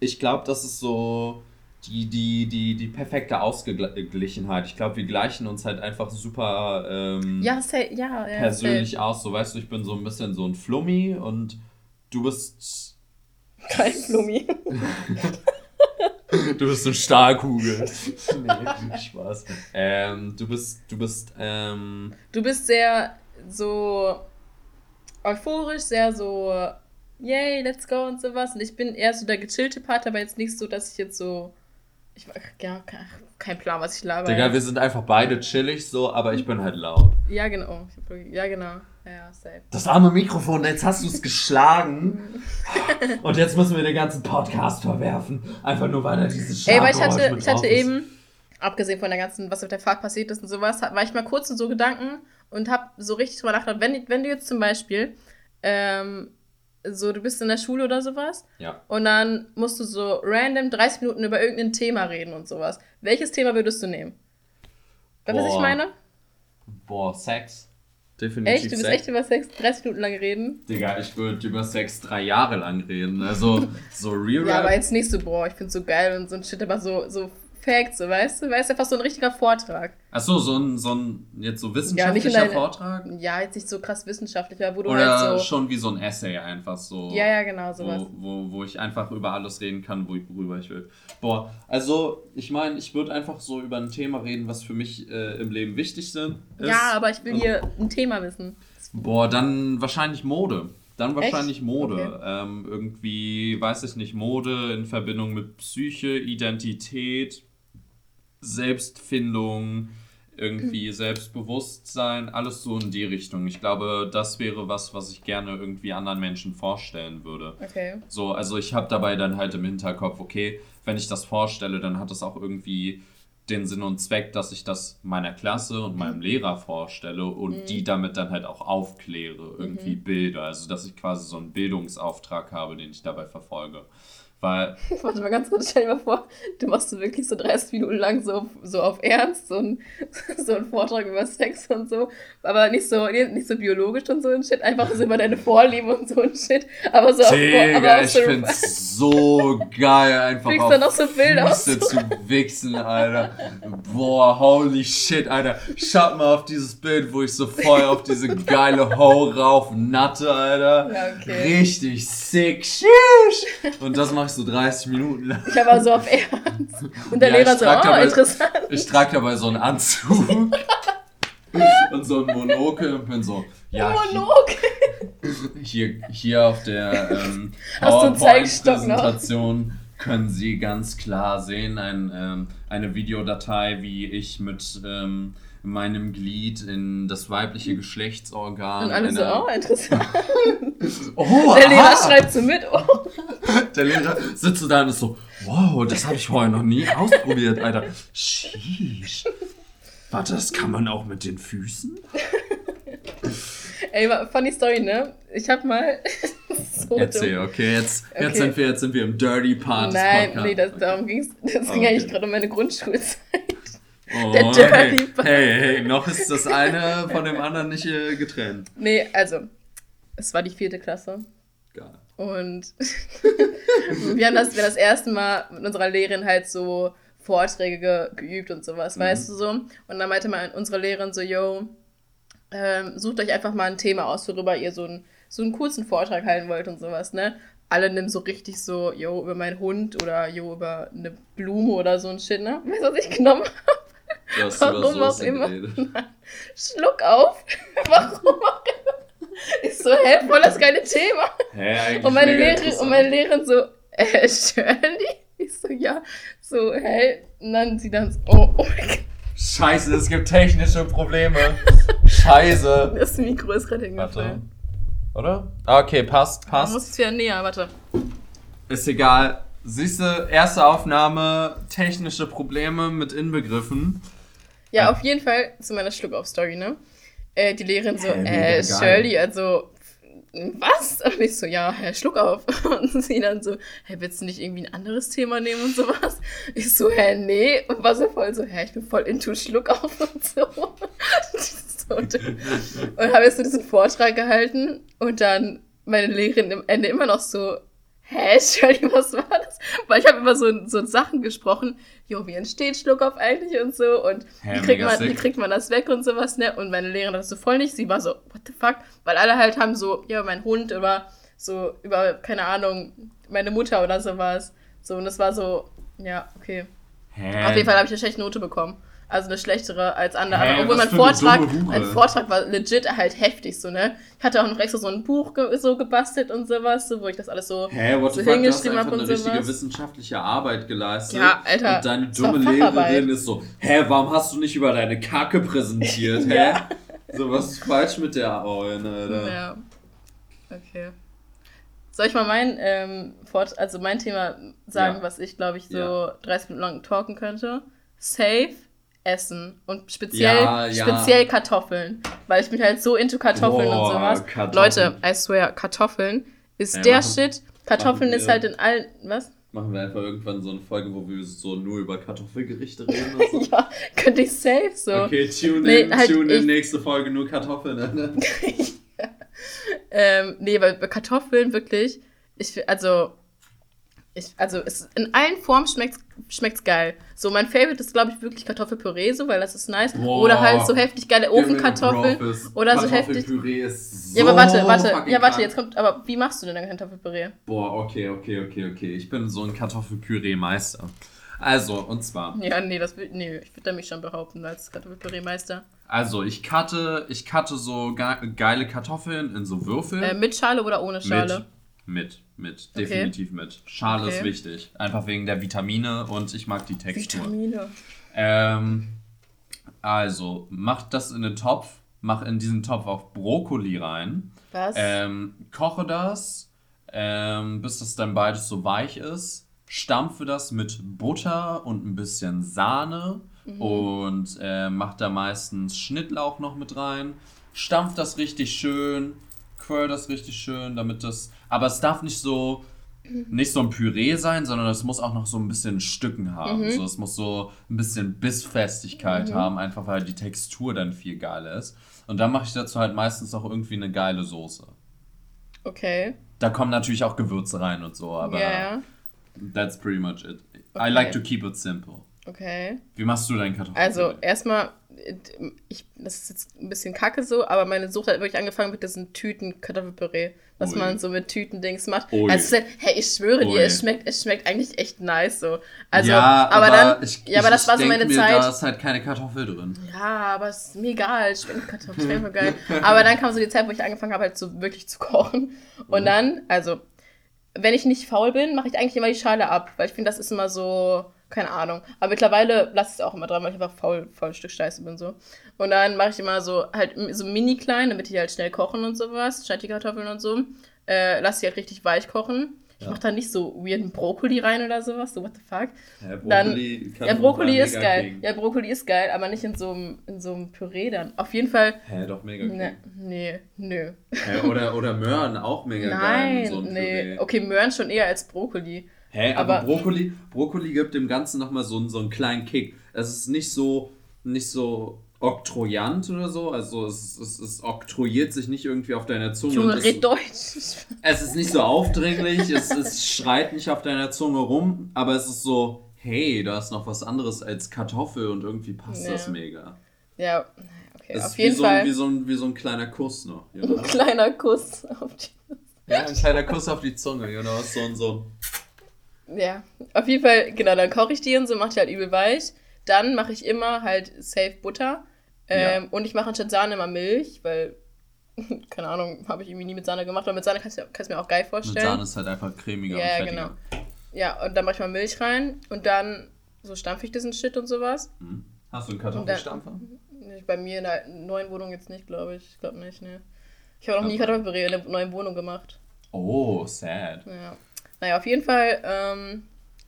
ich glaube, das ist so die, die, die, die perfekte Ausgeglichenheit. Ich glaube, wir gleichen uns halt einfach super ähm, ja, say, ja, ja, persönlich say. aus. So weißt du, ich bin so ein bisschen so ein Flummi und du bist. Kein Flummi. du bist eine Stahlkugel. nee, Spaß. Ähm, du bist, du bist, ähm, Du bist sehr so euphorisch, sehr so, yay, let's go und sowas. Und ich bin eher so der gechillte Part, aber jetzt nicht so, dass ich jetzt so ich ja, kein Plan, was ich laber. Digga, wir sind einfach beide chillig so, aber ich bin halt laut. Ja, genau. Ja, genau. Ja, safe. Das arme Mikrofon, jetzt hast du es geschlagen. Und jetzt müssen wir den ganzen Podcast verwerfen. Einfach nur, weil er dieses Ey, weil ich hatte, ich hatte eben, abgesehen von der ganzen, was auf der Fahrt passiert ist und sowas, war ich mal kurz in so Gedanken und hab so richtig drüber nachgedacht, wenn, wenn du jetzt zum Beispiel ähm, so, du bist in der Schule oder sowas. Ja. Und dann musst du so random 30 Minuten über irgendein Thema reden und sowas. Welches Thema würdest du nehmen? Weißt du, was ich meine? Boah, Sex. Definitiv. Echt? Du willst echt über Sex 30 Minuten lang reden? Digga, ich würde über Sex drei Jahre lang reden. Also, so real. ja, aber jetzt nicht so, boah, ich find's so geil und so ein Shit, aber so, so Facts, so, weißt du? Weißt du, fast so ein richtiger Vortrag. Achso, so ein, so ein jetzt so wissenschaftlicher ja, deine, Vortrag? Ja, jetzt nicht so krass wissenschaftlicher, wo du Oder halt so. schon wie so ein Essay einfach so. Ja, ja, genau, sowas. Wo, wo, wo ich einfach über alles reden kann, worüber ich will. Boah, also ich meine, ich würde einfach so über ein Thema reden, was für mich äh, im Leben wichtig ist. Ja, aber ich will hier ein Thema wissen. Boah, dann wahrscheinlich Mode. Dann wahrscheinlich Echt? Mode. Okay. Ähm, irgendwie, weiß ich nicht, Mode in Verbindung mit Psyche, Identität, Selbstfindung, irgendwie. Selbstbewusstsein, alles so in die Richtung. Ich glaube, das wäre was, was ich gerne irgendwie anderen Menschen vorstellen würde. Okay. So, also ich habe dabei dann halt im Hinterkopf, okay, wenn ich das vorstelle, dann hat das auch irgendwie den Sinn und Zweck, dass ich das meiner Klasse und meinem mhm. Lehrer vorstelle und mhm. die damit dann halt auch aufkläre, irgendwie mhm. bilde. Also dass ich quasi so einen Bildungsauftrag habe, den ich dabei verfolge. Weil. Warte mal ganz kurz, stell dir mal vor, du machst so wirklich so 30 Minuten lang so, so auf Ernst, so ein, so Vortrag über Sex und so, aber nicht so, nicht so biologisch und so ein Shit, einfach so über deine Vorliebe und so ein Shit, aber so Digga, auf, aber ich so find's so geil, einfach auf dann noch so Bilder Füße aus. zu wichsen, Alter. Boah, holy shit, Alter. Schaut mal auf dieses Bild, wo ich so voll auf diese geile Ho rauf natte, Alter. Ja, okay. Richtig sick, sheesh. Und das mache ich so 30 Minuten lang. Ich aber so auf Ernst. Und der ja, Lehrer so, oh, dabei, interessant. Ich trage dabei so einen Anzug und so ein Monokel und bin so, ja, Monokel. Hier, hier auf der ähm, PowerPoint-Präsentation können Sie ganz klar sehen, ein, ähm, eine Videodatei, wie ich mit ähm, meinem Glied in das weibliche Geschlechtsorgan. Und alle so, oh, interessant. oh, Der Lehrer schreibt so mit. Oh. Der Lehrer sitzt da und ist so, wow, das habe ich vorher noch nie ausprobiert, Alter. Sheesh. Warte, das kann man auch mit den Füßen? Ey, funny Story, ne? Ich hab mal. so Erzähl, dumm. okay, jetzt, okay. Jetzt, sind wir, jetzt sind wir im Dirty Part. Nein, nee, das, darum ging's. Das ging okay. eigentlich gerade um meine Grundschulzeit. Oh, der Dirty Part. Hey, hey, noch ist das eine von dem anderen nicht äh, getrennt. Nee, also, es war die vierte Klasse. Geil. Und wir haben das, wir das erste Mal mit unserer Lehrerin halt so Vorträge ge geübt und sowas, mhm. weißt du so. Und dann meinte mal unsere Lehrerin so, yo, ähm, sucht euch einfach mal ein Thema aus, worüber ihr so, ein, so einen kurzen Vortrag halten wollt und sowas, ne? Alle nehmen so richtig so, yo, über meinen Hund oder yo, über eine Blume oder so ein Shit, ne? Weißt du, was ich genommen habe? Warum auch immer. Schluck auf. Warum auch immer. Ich so, hä, voll das geile Thema. Hä, und, meine Lehrerin, und meine Lehrerin so, äh, Shirley? Ich so, ja. So, hä? Und dann sie dann so, oh, oh mein Gott. Scheiße, es gibt technische Probleme. Scheiße. Das Mikro ist gerade hingefallen. Oder? Okay, passt, passt. Du musst es wieder näher, warte. Ist egal. Siehst du, erste Aufnahme, technische Probleme mit inbegriffen. Ja, Ja. auf jeden Fall zu meiner Schluckauf-Story, ne? Äh, die Lehrerin so, äh, geil. Shirley, also, was? Und ich so, ja, Herr Schluckauf. Und sie dann so, hä, willst du nicht irgendwie ein anderes Thema nehmen und sowas? Ich so, hä, nee. Und war so voll so, hä, ich bin voll into Schluckauf und so. so und und habe jetzt so diesen Vortrag gehalten und dann meine Lehrerin am Ende immer noch so, hä, Shirley, was war das? Weil ich habe immer so, so Sachen gesprochen, jo, wie entsteht Schluckauf eigentlich und so und Hä, wie, kriegt man, wie kriegt man das weg und sowas, ne? Und meine Lehrerin das so voll nicht, sie war so, what the fuck? Weil alle halt haben so, ja, mein Hund über so, über, keine Ahnung, meine Mutter oder sowas. So, und das war so, ja, okay. Hä? Auf jeden Fall habe ich eine schlechte Note bekommen. Also eine schlechtere als andere. Hä, Aber obwohl mein eine Vortrag, mein Vortrag war legit halt heftig, so, ne? Ich hatte auch noch extra so ein Buch ge so gebastelt und sowas, so, wo ich das alles so, Hä, what so the fuck, du hast hingeschrieben habe eine und richtige sowas. wissenschaftliche Arbeit geleistet. Ja, Alter, Und deine dumme. Lehrerin ist so, hä, warum hast du nicht über deine Kacke präsentiert, hä? So, was ist falsch mit der Augen, Alter? Ja. Okay. Soll ich mal mein, ähm, Fort also mein Thema sagen, Ja. was ich, glaube ich, so Ja. 30 Minuten lang talken könnte? Safe Essen und speziell, Ja, ja. speziell Kartoffeln, weil ich bin halt so into Kartoffeln und Boah, sowas. Kartoffeln. Leute, I swear, Kartoffeln ist Ja, der machen- Shit. Kartoffeln ist halt in allen, was? Machen wir einfach irgendwann so eine Folge, wo wir so nur über Kartoffelgerichte reden und so. Ja, könnte ich safe so. Okay, tune Nee, in, halt tune in, nächste Folge nur Kartoffeln. Ne? Ähm, nee, weil Kartoffeln wirklich, ich, also, ich, also es, in allen Formen schmeckt's, schmeckt's geil. So, mein Favorite ist, glaube ich, wirklich Kartoffelpüree, so, weil das ist nice. Boah. Oder halt so heftig geile Ofenkartoffeln. Oder so heftig. Kartoffelpüree ist so Ja, aber warte, warte, ja, warte, jetzt kommt, aber wie machst du denn dein Kartoffelpüree? Boah, okay, okay, okay, okay. Ich bin so ein Kartoffelpüree-Meister. Also, und zwar. Ja, nee, das will, nee, ich würde mich schon behaupten als Kartoffelpüree-Meister. Also, ich cutte, ich cutte so ge geile Kartoffeln in so Würfel. Äh, mit Schale oder ohne Schale? Mit, mit, mit. Okay. Definitiv mit. Schale ist Okay. wichtig. Einfach wegen der Vitamine und ich mag die Textur. Vitamine. Ähm, also, mach das in den Topf. Mach in diesen Topf auch Brokkoli rein. Was? Ähm, koche das, ähm, bis das dann beides so weich ist. Stampfe das mit Butter und ein bisschen Sahne und äh, mach da meistens Schnittlauch noch mit rein. Stampf das richtig schön, quirl das richtig schön, damit das. Aber es darf nicht so nicht so ein Püree sein, sondern es muss auch noch so ein bisschen Stücken haben. So, es muss so ein bisschen Bissfestigkeit haben, einfach weil die Textur dann viel geiler ist. Und dann mache ich dazu halt meistens auch irgendwie eine geile Soße. Okay. Da kommen natürlich auch Gewürze rein und so, aber ja. that's pretty much it. I Okay. like to keep it simple. Okay. Wie machst du deinen Kartoffeln? Also erstmal, äh, ich, das ist jetzt ein bisschen kacke so, aber meine Sucht hat wirklich angefangen mit diesen Tüten Kartoffelpüree, was Ui. man so mit Tütendings macht. Ui. Also halt, hey, ich schwöre Ui. dir, es schmeckt, es schmeckt eigentlich echt nice so. Also, ja, aber, dann, ich, ja, aber das ich war so meine mir, Zeit. Da ist halt keine Kartoffel drin. Ja, aber es ist mir egal, es schmeckt Kartoffeln, schmeckt voll geil. Aber dann kam so die Zeit, wo ich angefangen habe, halt so wirklich zu kochen. Und Mhm. dann, also, wenn ich nicht faul bin, mache ich eigentlich immer die Schale ab, weil ich finde, das ist immer so, keine Ahnung. Aber mittlerweile lasse ich es auch immer dran, weil ich einfach faul, faul ein Stück Scheiße bin so. Und dann mache ich immer so halt so mini klein, damit die halt schnell kochen und sowas, schneide die Kartoffeln und so. Äh, lasse die halt richtig weich kochen. Ich Ja. mache da nicht so weirden Brokkoli rein oder sowas, so what the fuck. Ja, Dann- kann Ja, Brokkoli ist geil. king. Ja, Brokkoli ist geil, aber nicht in so einem in so einem Püree dann. Auf jeden Fall. Hä, doch mega. Ne, nee, nö. Hä, oder, oder Möhren, auch mega geil. mit Nein, so nee. Püree. Okay, Möhren schon eher als Brokkoli. Hä, aber, Aber- Brokkoli, Brokkoli gibt dem Ganzen nochmal so, einen- so einen kleinen Kick. Es ist nicht so, nicht so oktroyant oder so. Also es, es, es oktroyiert sich nicht irgendwie auf deiner Zunge. Junge, red Deutsch. es ist nicht so aufdringlich, es, es schreit nicht auf deiner Zunge rum, aber es ist so, hey, da ist noch was anderes als Kartoffel und irgendwie passt Ja. das mega. Ja, okay, Es auf jeden so, Fall. Wie so, ein, wie so ein kleiner Kuss noch. You know? Ein kleiner Kuss auf die. ja, ein kleiner Kuss auf die Zunge, you know, so und so. Ja, auf jeden Fall, genau, dann koche ich die und so, mache die halt übel weich. Dann mache ich immer halt safe Butter. Ähm, Und ich mache anstatt Sahne immer Milch, weil, keine Ahnung, habe ich irgendwie nie mit Sahne gemacht, aber mit Sahne kannst du kannst mir auch geil Mit vorstellen. Sahne ist halt einfach cremiger Ja, und ja, fettiger. genau. Ja, und dann mache ich mal Milch rein und dann so stampfe ich diesen Shit und sowas. Mhm. Hast du einen Kartoffelstampfer? Bei mir in der neuen Wohnung jetzt nicht, glaube ich. Ich glaube nicht, ne. Ich habe noch nie Kartoffelpüree in der neuen Wohnung gemacht. Oh, sad. Ja. Naja, auf jeden Fall ähm,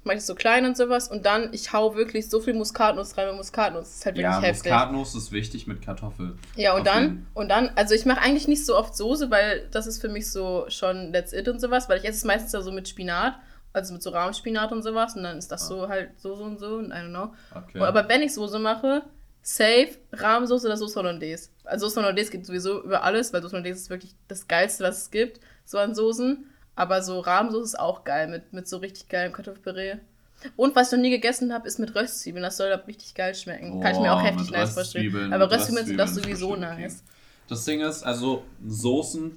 mache ich so klein und sowas und dann, ich hau wirklich so viel Muskatnuss rein, weil Muskatnuss ist halt wirklich ja, heftig. Muskatnuss ist wichtig mit Kartoffeln. Ja, und dann, und dann, also ich mache eigentlich nicht so oft Soße, weil das ist für mich so schon that's it und sowas, weil ich esse es meistens ja so mit Spinat, also mit so Rahmspinat und sowas und dann ist das ah. so halt so, so und so und I don't know. Okay. aber wenn ich Soße mache, safe Rahmsoße oder Soße Hollandaise. Also Soße Hollandaise geht sowieso über alles, weil Soße Hollandaise ist wirklich das Geilste, was es gibt, so an Soßen. Aber so Rahmsoße ist auch geil, mit, mit so richtig geilem Kartoffelpüree. Und was ich noch nie gegessen habe, ist mit Röstzwiebeln. Das soll da richtig geil schmecken. Oh, Kann ich mir auch heftig nice vorstellen. Aber Röstzwiebeln sind das sowieso nice. Das Ding ist, also Soßen,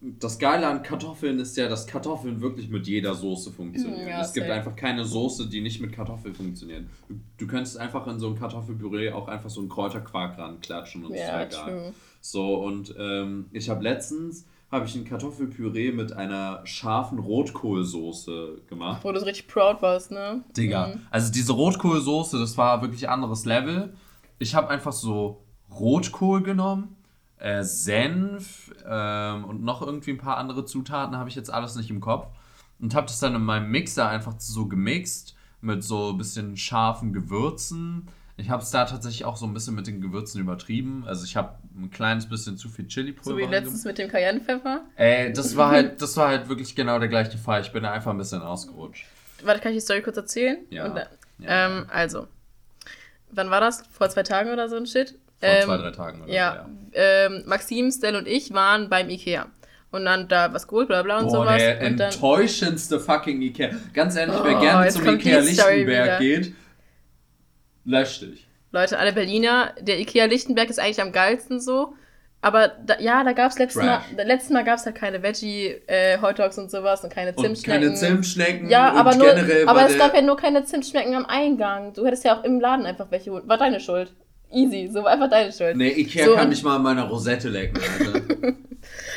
das Geile an Kartoffeln ist ja, dass Kartoffeln wirklich mit jeder Soße funktionieren. Ja, es gibt safe. einfach keine Soße, die nicht mit Kartoffeln funktioniert. Du, du könntest einfach in so ein Kartoffelpüree auch einfach so einen Kräuterquark ranklatschen und ja, ist egal. So, und ähm, ich habe letztens habe ich ein Kartoffelpüree mit einer scharfen Rotkohlsoße gemacht. Wo du so richtig proud warst, ne? Digga. Mhm. Also diese Rotkohlsoße, das war wirklich anderes Level. Ich habe einfach so Rotkohl genommen, äh, Senf ähm, und noch irgendwie ein paar andere Zutaten, habe ich jetzt alles nicht im Kopf. Und habe das dann in meinem Mixer einfach so gemixt mit so ein bisschen scharfen Gewürzen ich habe es da tatsächlich auch so ein bisschen mit den Gewürzen übertrieben. Also ich habe ein kleines bisschen zu viel Chili-Pulver. So wie letztens mit dem Cayennepfeffer? Ey, das war halt, das war halt wirklich genau der gleiche Fall. Ich bin da einfach ein bisschen ausgerutscht. Warte, kann ich die Story kurz erzählen? Ja. Und, äh, ja. Ähm, also, wann war das? Vor zwei Tagen oder so ein Shit? Vor ähm, zwei, drei Tagen oder ja. so, ja. Ähm, Maxim, Stell und ich waren beim Ikea und dann da was geholt, bla bla und Boah, sowas. Der und enttäuschendste fucking Ikea. Ganz ehrlich, wer oh, gerne zum Ikea Lichtenberg geht, Lösch dich. Leute, alle Berliner, der Ikea Lichtenberg ist eigentlich am geilsten so. Aber da, ja, da gab es letztes Mal, letztes Mal gab es halt keine Veggie äh, und sowas und keine Zimtschnecken. Und keine Zimtschnecken. Ja, aber nur, aber es gab ja nur keine Zimtschnecken am Eingang. Du hättest ja auch im Laden einfach welche holen. War deine Schuld. Easy, so einfach deine Schuld. Nee, Ikea so, kann nicht mal an meiner Rosette lecken, Alter.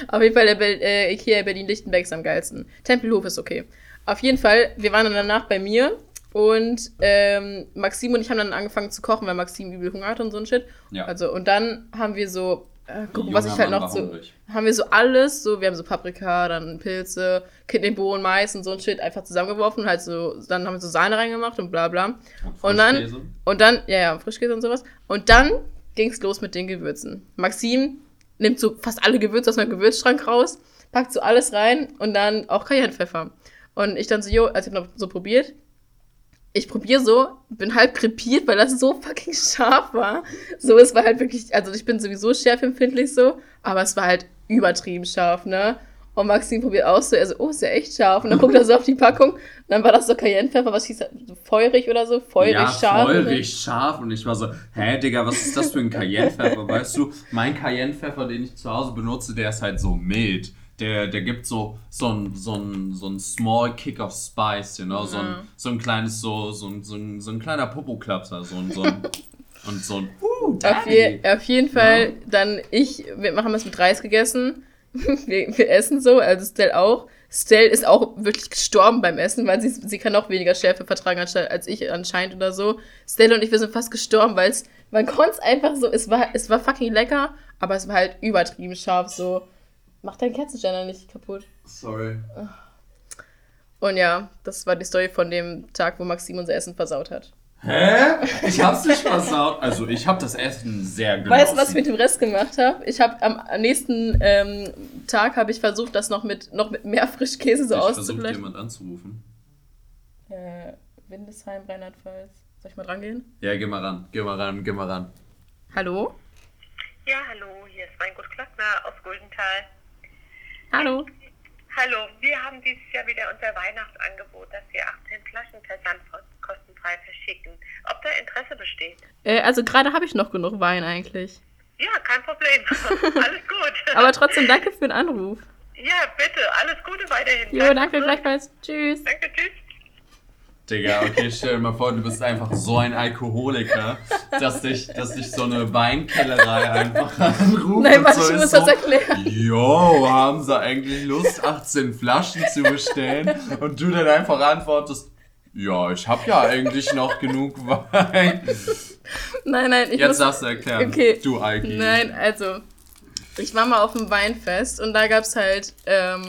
Auf jeden Fall der Be äh, Ikea Berlin-Lichtenberg ist am geilsten. Tempelhof ist okay. Auf jeden Fall, wir waren dann danach bei mir und ähm, Maxim und ich haben dann angefangen zu kochen, weil Maxim übel Hunger hatte und so ein Shit. Ja. Also, und dann haben wir so, äh, guck, was ich halt noch so, hungrig. haben wir so alles, so, wir haben so Paprika, dann Pilze, Kidneybohnen, Mais und so ein Shit einfach zusammengeworfen und halt so, dann haben wir so Sahne reingemacht und bla bla. Und, und dann, und dann, ja, ja, Frischkäse und sowas. Und dann ging's los mit den Gewürzen. Maxim nimmt so fast alle Gewürze aus meinem Gewürzschrank raus, packt so alles rein und dann auch Cayennepfeffer. Und ich dann so, jo, also ich hab noch so probiert, ich probiere so, bin halb krepiert, weil das so fucking scharf war. So, es war halt wirklich, also ich bin sowieso schärfempfindlich so, aber es war halt übertrieben scharf, ne? Und Maxim probiert auch so, er so, oh, ist ja echt scharf. Und dann guckt er so auf die Packung und dann war das so Cayennepfeffer, was hieß das, feurig oder so, feurig ja, scharf. feurig scharf. Und ich war so, hä, Digga, was ist das für ein Cayennepfeffer? weißt du, mein Cayennepfeffer, den ich zu Hause benutze, der ist halt so mild der, der gibt so, so ein, so ein, so ein small kick of spice, you know? So, ein, so ein kleines, so, so, ein, so, ein, so ein kleiner Popo-Klapser, so ein, so ein, und so ein, uh, auf, je, auf jeden Fall, ja. dann ich, wir machen das mit Reis gegessen, wir, wir essen so, also Stell auch. Stell ist auch wirklich gestorben beim Essen, weil sie, sie kann auch weniger Schärfe vertragen als ich anscheinend oder so. Stell und ich, wir sind fast gestorben, weil es, man konnte es einfach so, es war, es war fucking lecker, aber es war halt übertrieben scharf so. Mach deinen Kerzenständer nicht kaputt. Sorry. Und ja, das war die Story von dem Tag, wo Maxim unser Essen versaut hat. Hä? Ich hab's nicht versaut. Also ich hab das Essen sehr genossen. Weißt du, was ich mit dem Rest gemacht habe? Ich habe am nächsten ähm, Tag habe ich versucht, das noch mit noch mit mehr Frischkäse so ich auszubleiben. versucht jemand anzurufen. Äh, Windesheim, Rheinland-Pfalz. Soll ich mal rangehen? Ja, geh mal ran. Geh mal ran, geh mal ran. Hallo? Ja, hallo. Hier ist Weingut Klackner aus Guldenthal. Hallo. Hallo, wir haben dieses Jahr wieder unser Weihnachtsangebot, dass wir 18 Flaschen versandkostenfrei verschicken. Ob da Interesse besteht? Äh, also gerade habe ich noch genug Wein eigentlich. Ja, kein Problem. alles gut. Aber trotzdem danke für den Anruf. Ja, bitte. Alles Gute weiterhin. Jo, danke gleichfalls. Tschüss. Danke, tschüss. Digga, okay, stell dir mal vor, du bist einfach so ein Alkoholiker, dass dich, dass dich so eine Weinkellerei einfach anruft. Nein, warte, ich muss so, das erklären. Jo, haben sie eigentlich Lust, 18 Flaschen zu bestellen? Und du dann einfach antwortest, Ja, ich habe ja eigentlich noch genug Wein. Nein, nein, ich Jetzt muss, darfst du erklären, Okay. du Alki. Nein, also, ich war mal auf einem Weinfest und da gab es halt ähm,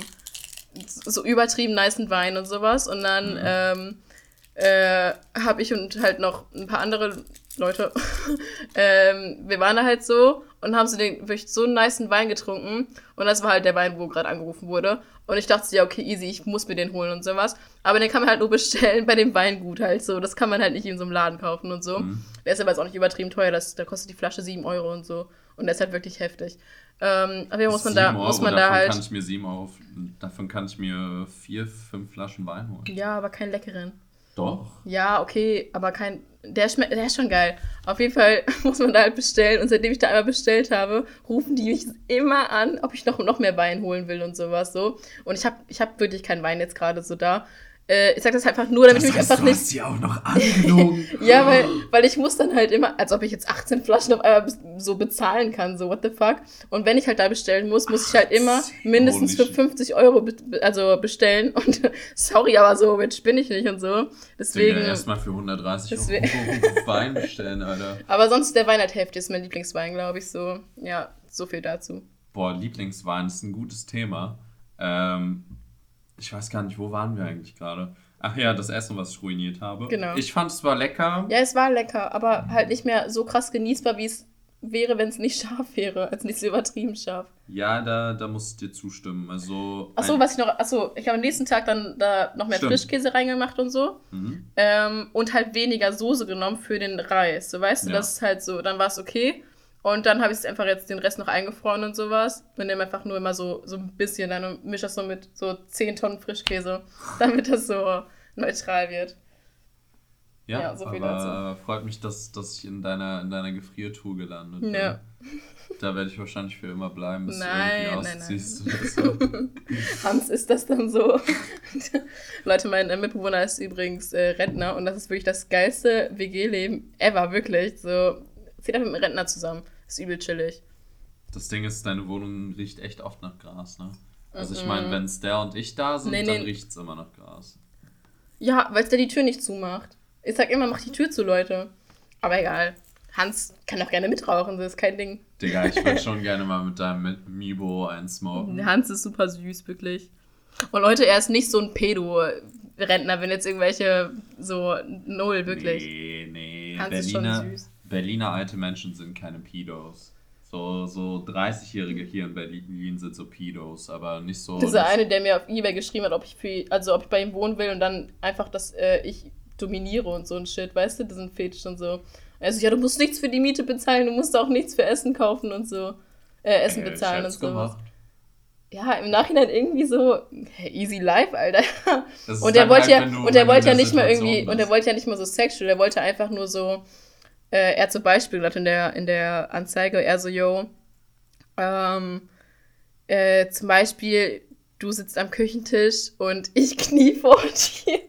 so übertrieben nicen Wein und sowas. Und dann Mhm. ähm, äh, habe ich und halt noch ein paar andere Leute, ähm, wir waren da halt so und haben so den wirklich so einen nicen Wein getrunken. Und das war halt der Wein, wo gerade angerufen wurde. Und ich dachte, ja, okay, easy, ich muss mir den holen und sowas. Aber den kann man halt nur bestellen bei dem Weingut halt so. Das kann man halt nicht in so einem Laden kaufen und so. Mhm. Der ist aber jetzt auch nicht übertrieben teuer. Das, da kostet die Flasche 7 Euro und so. Und der ist halt wirklich heftig. Ähm, aber hier muss man da, Sieben muss Euro, man da halt. kann ich mir sieben Euro, davon kann ich mir vier, fünf Flaschen Wein holen. Ja, aber keinen leckeren. Doch. Ja, okay, aber kein. Der schmeckt, der ist schon geil. Auf jeden Fall muss man da halt bestellen. Und seitdem ich da einmal bestellt habe, rufen die mich immer an, ob ich noch, noch mehr Wein holen will und sowas so. Und ich habe ich hab wirklich keinen Wein jetzt gerade so da. Äh, ich sag das einfach nur, damit ich mich einfach du nicht. hast sie auch noch angelogen. Ja, weil, weil ich muss dann halt immer, als ob ich jetzt 18 Flaschen auf einmal so bezahlen kann, so what the fuck. Und wenn ich halt da bestellen muss, muss ich halt immer mindestens für Holy shit. 50 Euro be also bestellen. Und sorry, aber so mit bin ich nicht und so. Deswegen. Digga, erstmal für 130 Deswegen- Euro Wein bestellen, Alter. Aber sonst der Wein halt Hälfte ist mein Lieblingswein, glaube ich, so. Ja, so viel dazu. Boah, Lieblingswein ist ein gutes Thema. Ähm, ich weiß gar nicht, wo waren wir eigentlich gerade? Ach ja, das Essen, was ich ruiniert habe. Genau. Ich fand es zwar lecker. Ja, es war lecker, aber halt nicht mehr so krass genießbar, wie es wäre, wenn es nicht scharf wäre. Also nicht so übertrieben scharf. Ja, da, da muss ich dir zustimmen. Also. Achso, was ich noch. Achso, ich habe am nächsten Tag dann da noch mehr Stimmt. Frischkäse reingemacht und so. Mhm. Ähm, und halt weniger Soße genommen für den Reis. So weißt du, Ja. das ist halt so, dann war es okay. Und dann habe ich es einfach jetzt den Rest noch eingefroren und sowas. Und nehme einfach nur immer so, so ein bisschen dann und mische das so mit so 10 Tonnen Frischkäse, damit das so neutral wird. Ja, Ja, so viel aber freut mich, dass, dass ich in deiner, in deiner Gefriertruhe gelandet bin. Ja. Da werde ich wahrscheinlich für immer bleiben, bis Nein, du irgendwie nein, ausziehst oder so. Hans ist das dann so. Leute, mein äh, Mitbewohner ist übrigens äh, Rentner und das ist wirklich das geilste WG-Leben ever, wirklich. So, zieht einfach mit einem Rentner zusammen. Ist übel chillig. Das Ding ist, deine Wohnung riecht echt oft nach Gras, ne? Also ich Mhm. meine, wenn es der und ich da sind, Nee, dann nee. riecht es immer nach Gras. Ja, weil es der die Tür nicht zumacht. Ich sag immer, mach die Tür zu, Leute. Aber egal. Hans kann doch gerne mitrauchen, das ist kein Ding. Digga, ich würde schon gerne mal mit deinem Mibo einsmoken. Hans ist super süß, wirklich. Und Leute, er ist nicht so ein Pedo-Rentner, wenn jetzt irgendwelche so null, wirklich. Nee, nee. Hans ist schon Berliner, süß. Berliner alte Menschen sind keine Pedos. So, so 30-Jährige hier in Berlin sind so Pedos, aber nicht so. Dieser eine, der mir auf Ebay geschrieben hat, ob ich für, also ob ich bei ihm wohnen will und dann einfach, dass äh, ich dominiere und so ein Shit, weißt du, sind Fetisch und so. Also ja, du musst nichts für die Miete bezahlen, du musst auch nichts für Essen kaufen und so. Äh, Essen Ey, bezahlen und so. gemacht. Ja, im Nachhinein irgendwie so, easy life, Alter. Das ist Und er wollte halt, ja, und er wollte ja nicht mal irgendwie, und er bist. wollte ja nicht mal so sexual, er wollte einfach nur so, äh, er zum Beispiel gesagt in der, in der Anzeige, er so, yo, ähm, äh, zum Beispiel, du sitzt am Küchentisch und ich knie vor dir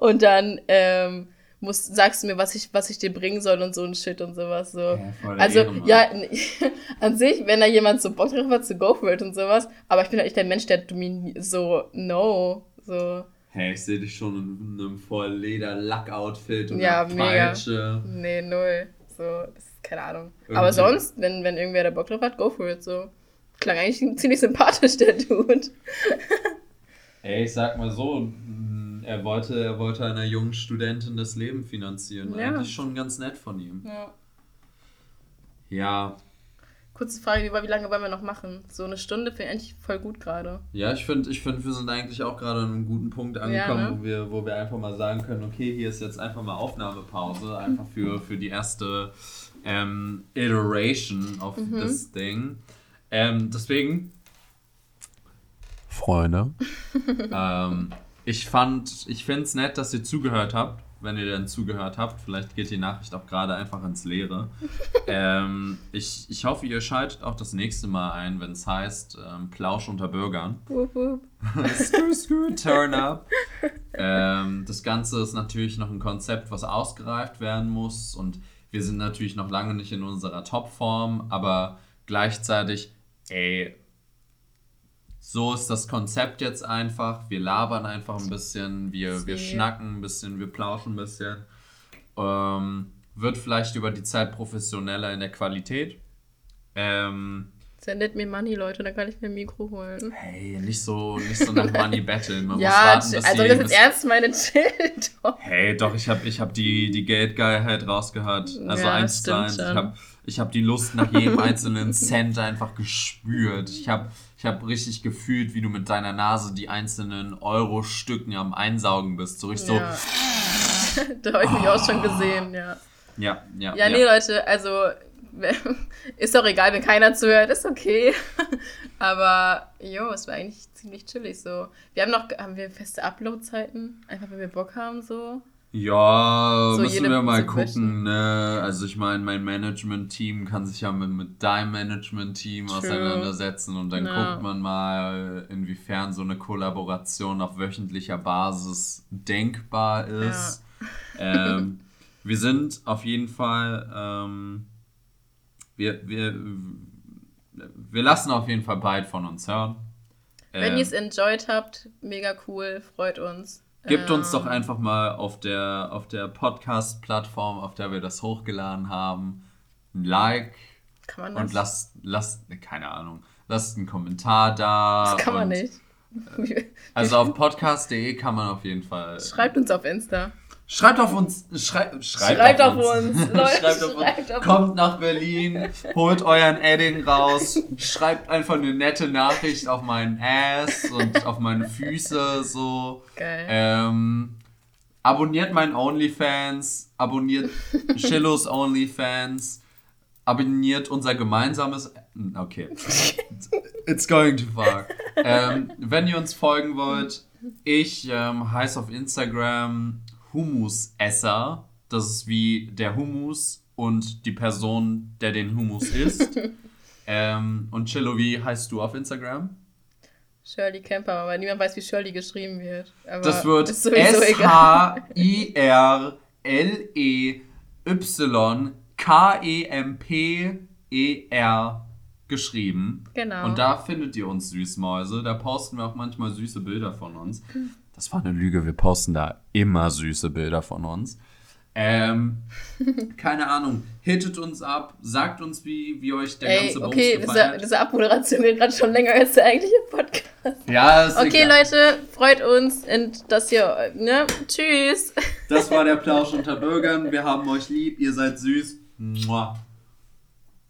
und dann, ähm, musst, sagst du mir, was ich, was ich dir bringen soll und so ein Shit und sowas. So. Ja, Also, Ehrenmann. ja, an sich, wenn da jemand so Bock drauf hat, zu go for it und sowas, aber ich bin halt nicht der Mensch, der dominiert, so, no, so, Hey, ich sehe dich schon in einem voll Leder-Lack-Outfit und Ja, einer. Peitsche. nee, null, so, das ist keine Ahnung. Irgendwie- Aber sonst, wenn, wenn irgendwer da Bock drauf hat, go for it, so. Klang eigentlich ziemlich sympathisch, der Dude. Ey, ich sag mal so, mh, er wollte, er wollte einer jungen Studentin das Leben finanzieren. Ja. Eigentlich schon ganz nett von ihm. Ja. Ja, Kurze Frage, über wie lange wollen wir noch machen? So eine Stunde finde ich eigentlich voll gut gerade. ja, ich finde, ich find, wir sind eigentlich auch gerade an einem guten Punkt angekommen, Ja, ne? wo, wir, wo wir einfach mal sagen können, okay, hier ist jetzt einfach mal Aufnahmepause, einfach für, für die erste ähm, Iteration of Mhm. this thing. Ähm, deswegen, Freunde, ähm, ich fand, ich finde es nett, dass ihr zugehört habt. Wenn ihr denn zugehört habt, vielleicht geht die Nachricht auch gerade einfach ins Leere. ähm, ich, ich hoffe, ihr schaltet auch das nächste Mal ein, wenn es heißt ähm, Plausch unter Bürgern. Wup, wup. Screw, screw, turn up. Ähm, das Ganze ist natürlich noch ein Konzept, was ausgereift werden muss und wir sind natürlich noch lange nicht in unserer Topform, aber gleichzeitig, ey, so ist das Konzept jetzt einfach. Wir labern einfach ein bisschen, wir, wir schnacken ein bisschen, wir plauschen ein bisschen. Ähm, wird vielleicht über die Zeit professioneller in der Qualität. Ähm, Sendet mir Money, Leute, dann kann ich mir ein Mikro holen. Hey, nicht so, nicht so nach Money betteln. Man ja, muss warten, bis also die, das ist ernst meine Chill doch. Hey, doch, ich habe ich hab die, die Geldgeilheit rausgehört. Also ja, eins zu eins. Ich habe ich hab die Lust nach jedem einzelnen Cent einfach gespürt. Ich habe ich hab richtig gefühlt, wie du mit deiner Nase die einzelnen Euro-Stücken am Einsaugen bist. So richtig ja. so. da habe ich mich oh. auch schon gesehen, ja. Ja, ja. Ja, nee, ja. Leute, also ist doch egal, wenn keiner zuhört, ist okay. Aber jo, es war eigentlich ziemlich chillig so. Wir haben noch, haben wir feste Upload-Zeiten? Einfach wenn wir Bock haben so. Ja, so müssen wir mal gucken. Ne? Also ich meine, mein Management-Team kann sich ja mit, mit deinem Management-Team auseinandersetzen und dann ja. guckt man mal, inwiefern so eine Kollaboration auf wöchentlicher Basis denkbar ist. Ja. ähm, wir sind auf jeden Fall ähm, wir, wir, wir lassen auf jeden Fall bald von uns hören. Wenn äh, ihr es enjoyed habt, mega cool, freut uns. Gebt ähm, uns doch einfach mal auf der, auf der Podcast-Plattform, auf der wir das hochgeladen haben, ein Like. Kann man das? Und lasst, lasst, keine Ahnung, lasst einen Kommentar da. Das kann man nicht. also auf podcast.de kann man auf jeden Fall. Schreibt uns auf Insta. Schreibt auf uns. Schrei, schreibt, schreibt auf, auf uns. uns. Leute, schreibt auf schreibt uns. Auf Kommt nach Berlin, holt euren Edding raus, schreibt einfach eine nette Nachricht auf meinen Ass und auf meine Füße so. Geil. Ähm, abonniert meinen OnlyFans, abonniert Shillos OnlyFans, abonniert unser gemeinsames. Okay. It's going too far. Ähm, wenn ihr uns folgen wollt, ich ähm, heiße auf Instagram Humusesser. Das ist wie der Humus und die Person, der den Humus isst. ähm, und Chillo, wie heißt du auf Instagram? Shirley Kemper, aber niemand weiß, wie Shirley geschrieben wird. Aber das wird S-H-I-R-L-E-Y-K-E-M-P-E-R geschrieben. Genau. Und da findet ihr uns Süßmäuse. Da posten wir auch manchmal süße Bilder von uns. Das war eine Lüge, wir posten da immer süße Bilder von uns. Ähm, keine Ahnung, hittet uns ab, sagt uns, wie, wie euch der Ey, ganze Bums okay, gefallen diese, diese Abmoderation geht gerade schon länger als der eigentliche Podcast. Ja, ist Okay, egal. Leute, freut uns und das hier, ne? Tschüss. Das war der Plausch unter Bürgern. Wir haben euch lieb, ihr seid süß. Mua.